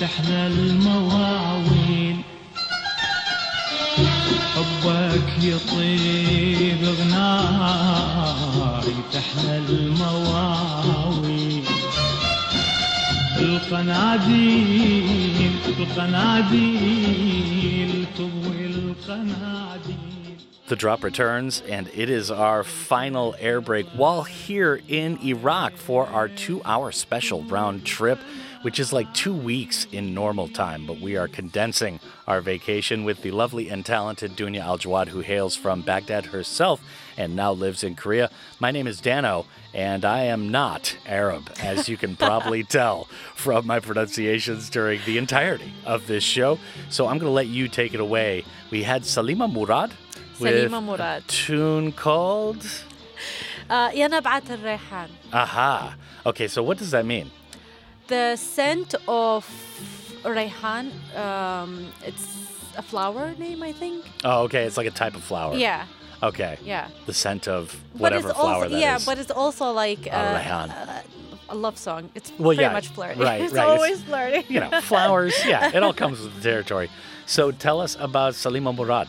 تحلى المواويل حبك يطيب غناي تحلى المواويل القناديل القناديل تضوي القناديل The drop returns, and it is our final air break while here in Iraq for our two hour special round trip, which is like two weeks in normal time, but we are condensing our vacation with the lovely and talented Dunia Aljawad, who hails from Baghdad herself and now lives in Korea. My name is Danno, and I am not Arab, as you can probably tell from my pronunciations during the entirety of this show. So I'm going to let you take it away. We had Salima Murad with Salima Murad. a tune called. يا Aha. Okay, so what does that mean? The scent of Rayhan, um, it's a flower name, I think. Oh, okay, it's like a type of flower. Yeah. Okay. Yeah. The scent of whatever it's flower also that yeah, is. but it's also like Oh, uh, uh, a love song. It's Well, pretty yeah, much flirty. right, it's right. It's- always flirty. you know, flowers. Yeah, it all comes with the territory. So tell us about Salima Murad.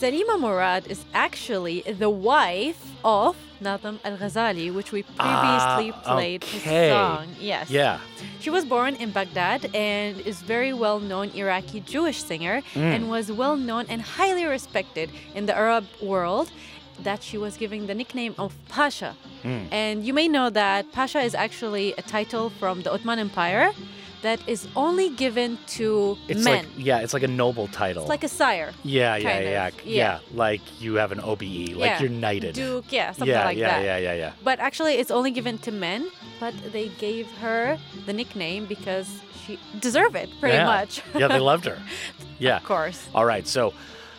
Salima Murad is actually the wife of Nazem al-Ghazali, which we previously Ah, played okay. his song. Yes. Yeah. She was born in Baghdad and is very well known Iraqi Jewish singer Mm. and was well known and highly respected in the Arab world that she was given the nickname of Pasha. Mm. And you may know that Pasha is actually a title from the Ottoman Empire that is only given to It's men. like yeah, it's like a noble title. it's like a sire. yeah, yeah, of. yeah, yeah, Like you have an OBE, like Yeah. you're knighted. Duke, yeah, something yeah, like yeah, that. yeah, yeah, yeah. Yeah. But actually, it's only given to men. But they gave her the nickname because she deserved it pretty yeah. much. yeah, they loved her. Yeah. Of course. All right, so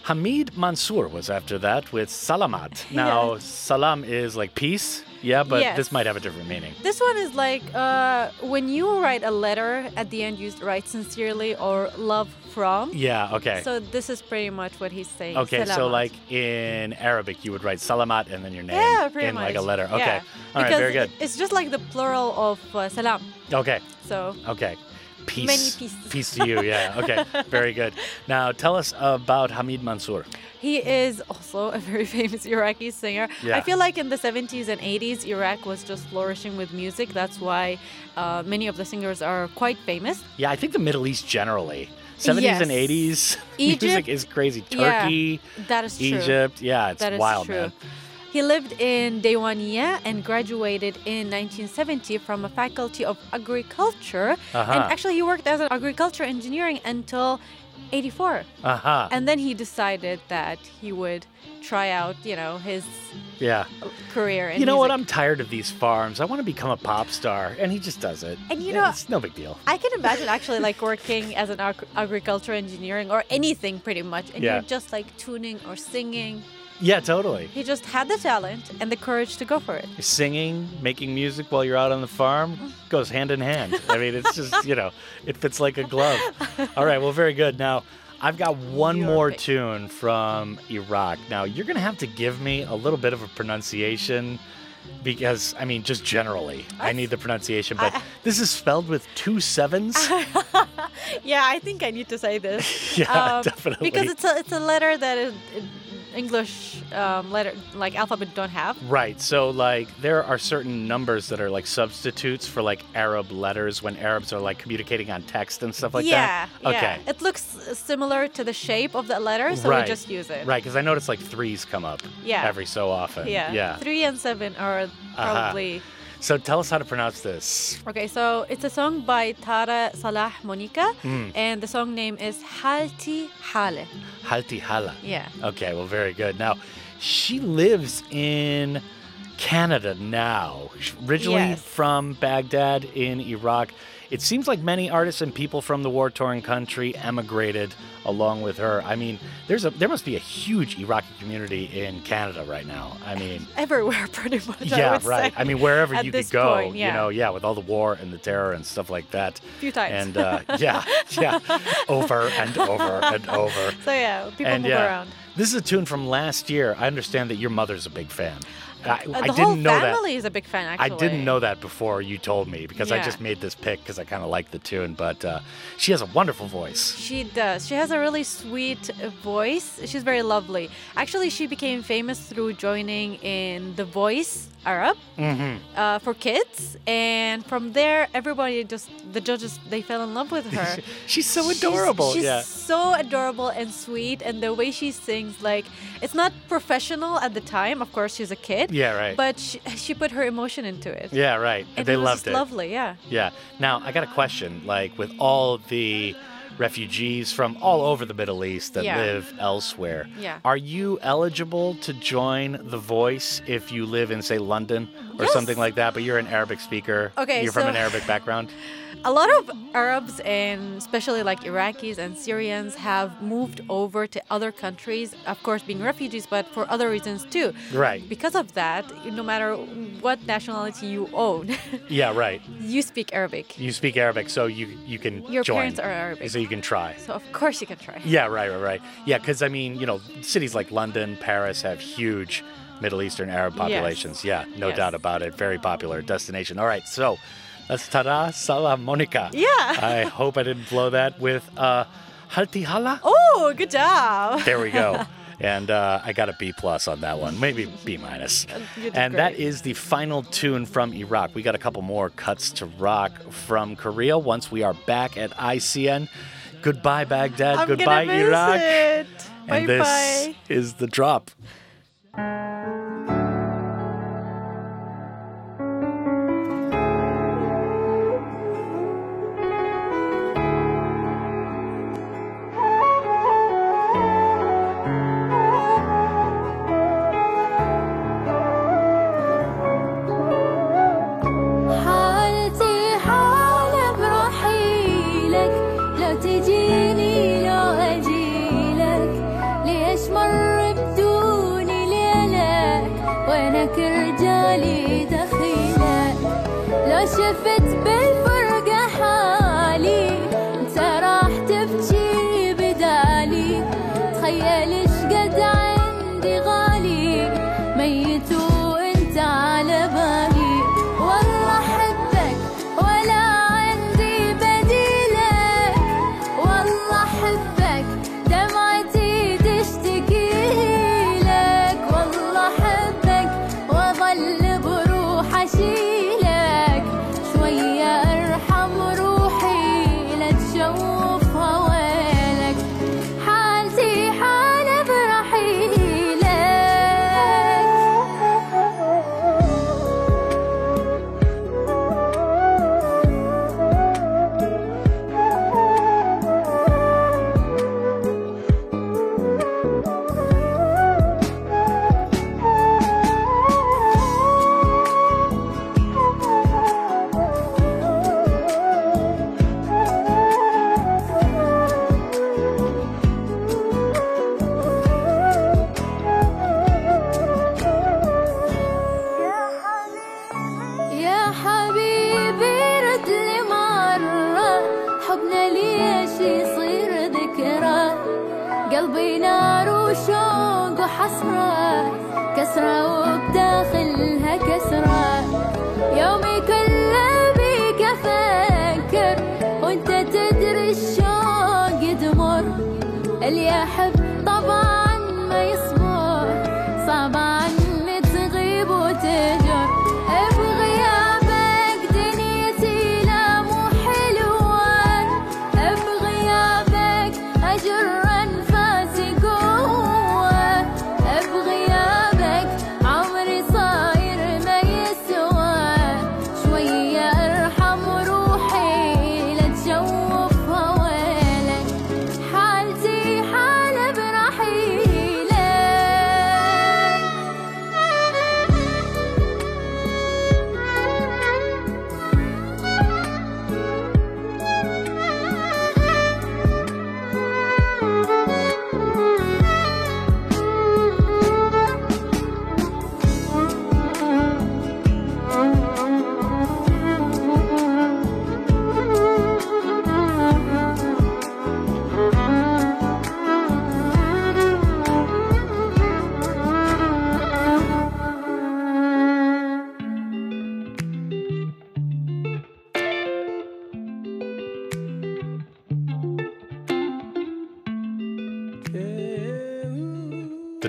Hameed Mansour was after that with Salamat. Now, Yeah. salam is like peace, yeah, but Yes. this might have a different meaning. This one is like uh, when you write a letter at the end, you write sincerely or love from. Yeah, okay. So this is pretty much what he's saying. Okay, so like in Arabic, you would write salamat and then your name yeah, pretty in much. like a letter. Okay, Yeah. all right, because very good. It's just like the plural of uh, salam. Okay, So okay. Peace. Many pieces. Peace to you, yeah. Okay, very good. Now tell us about Hameed Mansour. he is also a very famous Iraqi singer. Yeah. I feel like in the 70s and 80s, Iraq was just flourishing with music. That's why uh, many of the singers are quite famous. Yeah, I think the Middle East generally. 70s and 80s Egypt- music is crazy. Yeah, Turkey, that is true. Egypt, yeah, it's That is wild, true. man. He lived in Dewania and graduated in 1970 from a faculty of agriculture. Uh-huh. And actually, he worked as an agriculture engineering until 84. Uh-huh. And then he decided that he would try out, you know, his Yeah. career in You know what? I'm tired of these farms. I want to become a pop star, and he just does it. And you Yeah, know- it's no big deal. I can imagine actually like working as an ag- agriculture engineering or anything pretty much, and Yeah. you're just like tuning or singing. Yeah, totally. He just had the talent and the courage to go for it. Singing, making music while you're out on the farm goes hand in hand. I mean, it's just, you know, it fits like a glove. All right, well, very good. Now, I've got one more tune from Iraq. Now, you're going to have to give me a little bit of a pronunciation because, I mean, just generally, I need the pronunciation, but this is spelled with two sevens. yeah, I think I need to say this. Yeah, um, definitely. Because it's a it's a letter that is, English um, letter like alphabet don't have. Right. So like there are certain numbers that are like substitutes for like Arab letters when Arabs are like communicating on text and stuff like yeah, that. yeah. Okay. It looks similar to the shape of the letter, so right. we just use it. Right, because I notice like threes come up Yeah. every so often. Yeah. Yeah. Three and seven are Uh-huh. So tell us how to pronounce this. Okay, so it's a song by Tarah Salah Moneka, Mm. and the song name is Halti Hale. Halti Hala. Yeah. Okay, well, very good. Now, she lives in Canada now, originally Yes. from Baghdad in Iraq. It seems like many artists and people from the war-torn country emigrated along with her. I mean, there's a there must be a huge Iraqi community in Canada right now. I mean, Everywhere, pretty much. I yeah, would right. I mean, wherever you could go, point, you know, yeah, with all the war and the terror and stuff like that. A Few times. And uh, yeah, yeah, over and over and over. So yeah, people and move yeah, around. this is a tune from last year. I understand that your mother's a big fan. I, Uh, I didn't whole know that. family is a big fan. Actually, I didn't know that before you told me because I just made this pick because I kind of like the tune. But uh, she has a wonderful voice. She does. She has a really sweet voice. She's very lovely. Actually, she became famous through joining in The Voice Arab Mm-hmm. uh, for kids, and from there, everybody just the judges they fell in love with her. She's so adorable. She's yeah. so adorable and sweet, and the way she sings, like it's not professional at the time. Of course, she's a kid. Yeah, right. But she, she put her emotion into it. Yeah, right. And they it loved it. lovely. Yeah. Yeah. Now, I got a question. Like, with all the refugees from all over the Middle East that Yeah. live elsewhere, Yeah. are you eligible to join The Voice if you live in, say, London or Yes. something like that, but you're an Arabic speaker? Okay, You're from an Arabic background? A lot of Arabs and especially like Iraqis and Syrians have moved over to other countries, of course, being refugees, but for other reasons too. Right. Because of that, no matter what nationality you own, Yeah, right. you speak Arabic. You speak Arabic, so you you can Your join. parents are Arabic. So you can try. So of course you can try. Yeah, right, right, right. Yeah, because I mean, you know, cities like London, Paris have huge Middle Eastern Arab Yes. populations. Yeah, no Yes. doubt about it. Very popular destination. All right, so that's Tarah Salah Moneka. Yeah. I hope I didn't blow that with uh, Halti Hala. Oh, good job. There we go. And uh, I got a B plus on that one, maybe B minus. And that great. is the final tune from Iraq. We got a couple more cuts to rock from Korea once we are back at ICN. Goodbye, Baghdad. I'm Goodbye, Iraq. And this is the drop.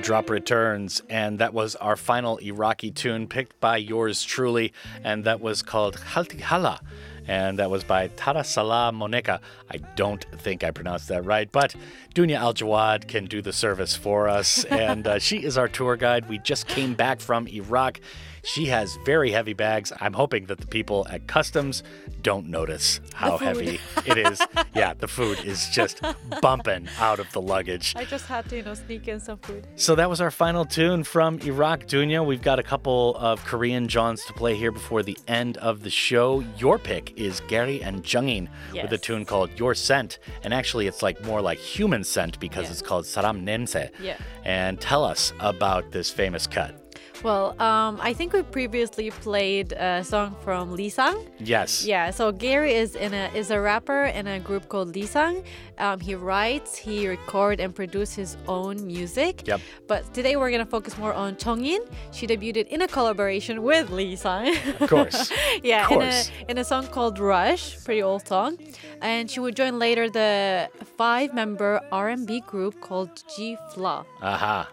Drop returns, and that was our final Iraqi tune picked by yours truly, and that was called Halti Hala. And that was by Tarah Salah Moneka. I don't think I pronounced that right, but Dunia Aljawad can do the service for us. and uh, she is our tour guide. We just came back from Iraq. She has very heavy bags. I'm hoping that the people at customs don't notice how heavy it is. yeah, the food is just bumping out of the luggage. I just had to, you know, sneak in some food. So that was our final tune from Iraq, Dunia. We've got a couple of Korean Johns to play here before the end of the show. Your pick is Gary and Jung-in with a tune called Your Scent. And actually, it's like more like human scent because Yeah. it's called Saram Nemse. Yeah. And tell us about this famous cut. Well, um, I think we previously played a song from Leessang. Yes. Yeah, so Gary is in a is a rapper in a group called Leessang. Um, he writes, he record and produce his own music. Yep. But today we're gonna focus more on Jung-in. She debuted in a collaboration with Leessang. Of course. yeah, Of in course. a in a song called Rush, pretty old song, and she would join later the five-member R&B group called G Fla. Aha.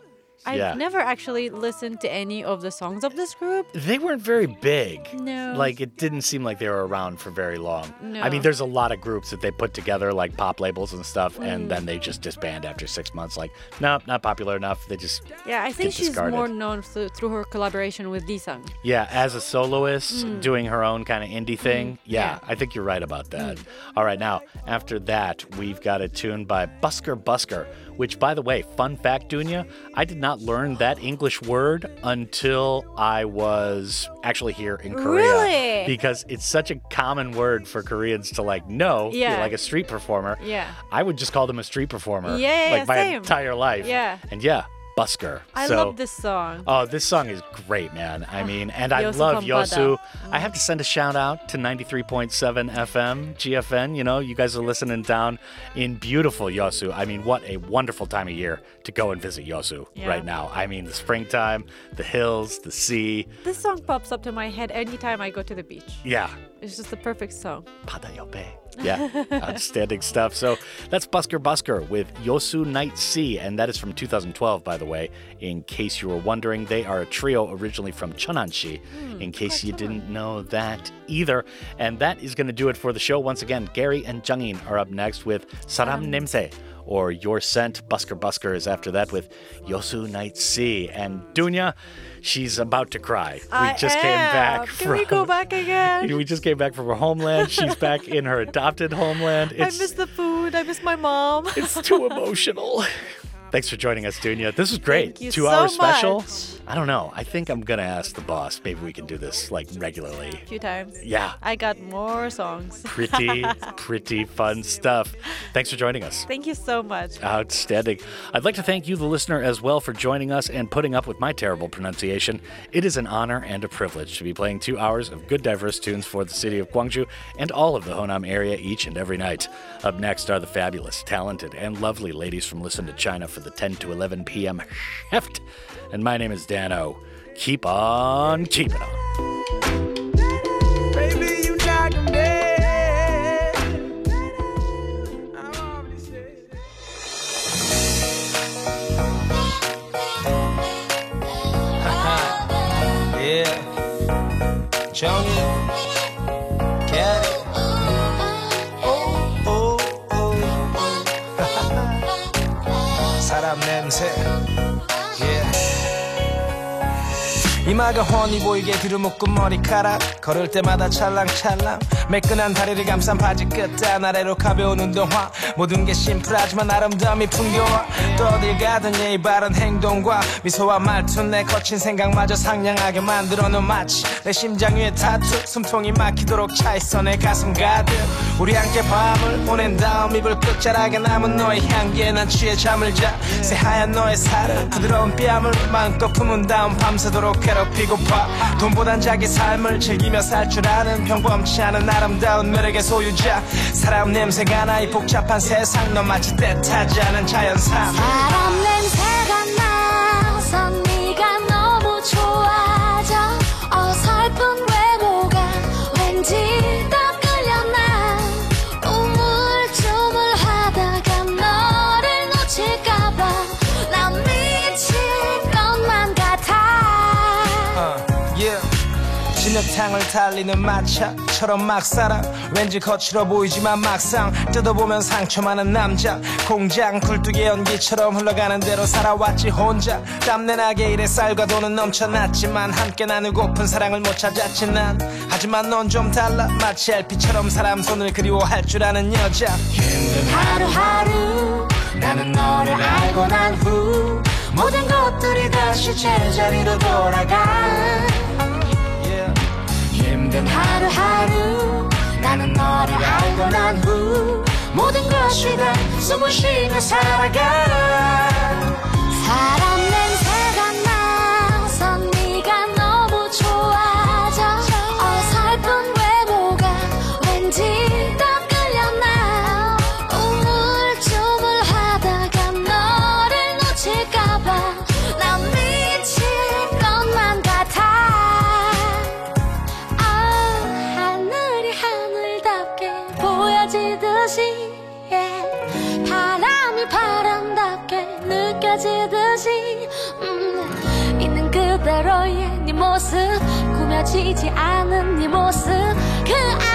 I've yeah. never actually listened to any of the songs of this group. They weren't very big. No. Like, it didn't seem like they were around for very long. No. I mean, there's a lot of groups that they put together, like pop labels and stuff, Mm. and then they just disband after six months. Like, no, not popular enough. They just, Yeah, I think she's discarded. more known through, through her collaboration with Sang. yeah, as a soloist, Mm. doing her own kind of indie thing. yeah, yeah. I think you're right about that. All right, now, after that, we've got a tune by Busker Busker, which, by the way, fun fact, Dunia, I did not learn that English word until I was actually here in Korea. Really? Because it's such a common word for Koreans to like know, you know, Yeah. like a street performer. Yeah. I would just call them a street performer. Yeah, yeah, like my same. entire life. Yeah. And yeah, Busker. I So- love this song. Oh, this song is great, man. I ah, mean, and I Yeosu love Bambada. Yeosu. Mm. I have to send a shout out to 93.7 FM, GFN. You know, you guys are listening down in beautiful Yeosu. I mean, what a wonderful time of year to go and visit Yeosu Yeah. right now. I mean, the springtime, the hills, the sea. This song pops up to my head anytime I go to the beach. Yeah. It's just the perfect song. Yeah, outstanding stuff. So that's Busker Busker with Yeosu Night Sea, and that is from 2012, by the way. In case you were wondering, they are a trio originally from Cheonanshi. Hmm, in case you didn't know that either, and that is going to do it for the show. Once again, Gary and Jung-in are up next with Saram Nimse. Or Your Scent, Busker Busker is after that with Yeosu Night Sea. And Dunia, she's about to cry. We I just came am. back Can from we go back again? we just came back from her homeland. She's back in her adopted homeland. I miss the food. I miss my mom. it's too emotional. Thanks for joining us, Dunia. This was great. Thank you Two so hour special. much. I don't know. I think I'm gonna ask the boss. Maybe we can do this like regularly. A few times. Yeah. I got more songs. Pretty, pretty fun stuff. Thanks for joining us. Thank you so much. Outstanding. I'd like to thank you, the listener, as well, for joining us and putting up with my terrible pronunciation. It is an honor and a privilege to be playing two hours of good, diverse tunes for the city of Gwangju and all of the Honam area each and every night. Up next are the fabulous, talented, and lovely ladies from Listen to China for the 10 to 11 p.m. shift. And my name is Danno. Keep on keeping on. Yeah. Oh. 사 이마가 훤히 보이게 뒤로 묶은 머리카락. 걸을 때마다 찰랑찰랑 매끈한 다리를 감싼 바지 끝단 아래로 가벼운 운동화. 모든 게 심플하지만 아름다움이 풍겨와. 또 어딜 가든 예의 바른 행동과 미소와 말투 내 거친 생각마저 상냥하게 만들어 놓은 마치 내 심장 위에 타투 숨통이 막히도록 차있어 내 가슴 가득. 우리 함께 밤을 보낸 다음 이불 끝자락에 남은 너의 향기에 난 취해 잠을 자. 새하얀 너의 살을 부드러운 뺨을 마음껏 품은 다음 밤새도록 괴롭히고파. 돈보단 자기 삶을 즐기며 살 줄 아는 평범치 않은 아름다운 매력의 소유자. 사람 냄새가 나 이 복잡한 세상 넌 마치 때타지 않은 자연산 사람 냄새가 나서 네가 너무 좋아져. 어설픈 진흙탕을 달리는 마차처럼 막 살아 왠지 거칠어 보이지만 막상 뜯어보면 상처 많은 남자. 공장 굴뚝의 연기처럼 흘러가는 대로 살아왔지 혼자. 땀내나게 일에 쌀과 돈은 넘쳐났지만 함께 나누고픈 사랑을 못 찾았지 난. 하지만 넌 좀 달라. 마치 LP처럼 사람 손을 그리워할 줄 아는 여자. 하루하루 나는 너를 알고 난 후 모든 것들이 다시 제자리로 돌아가 힘든 하루하루. 나는 너를 알고 난 후 모든 것이 다 숨을 쉬며 살아가. 사람 느껴지듯이 음, 있는 그대로의 네 모습 꾸며지지 않은 네 모습 그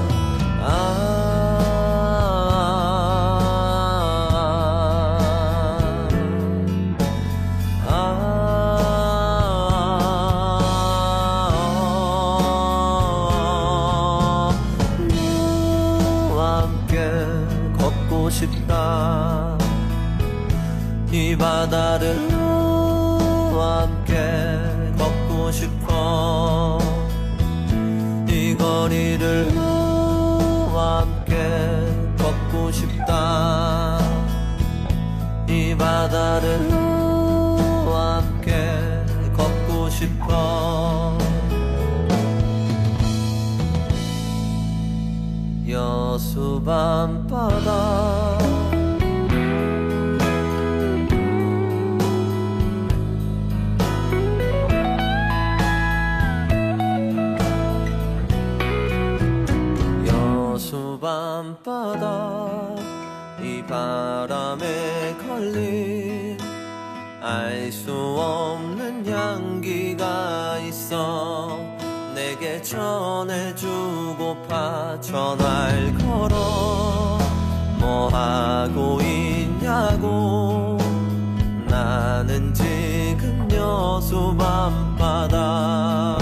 싶다. 이 바다를 함께 걷고 싶어. 이 거리를 함께 걷고 싶다. 이 바다를 함께 걷고 싶어. 여수 밤바다 밤바다 이 바람에 걸린 알 수 없는 향기가 있어 내게 전해주고파 전화를 걸어 뭐 하고 있냐고. 나는 지금 여수 밤바다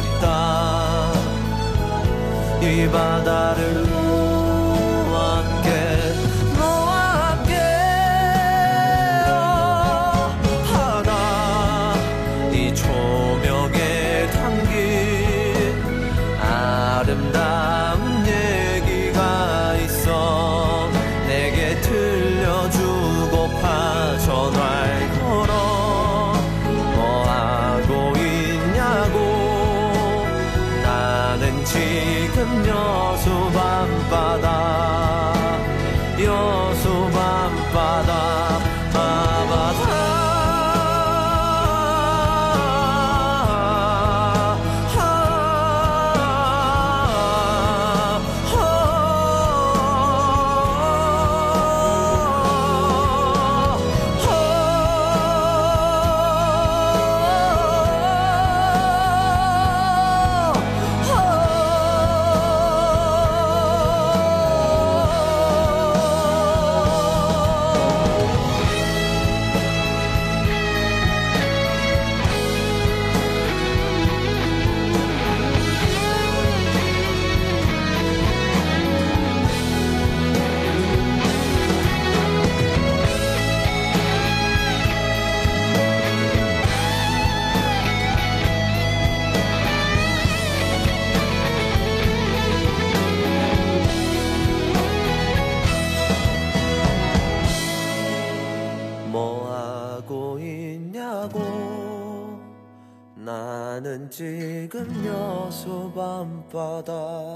싶다. 이 바다를 바다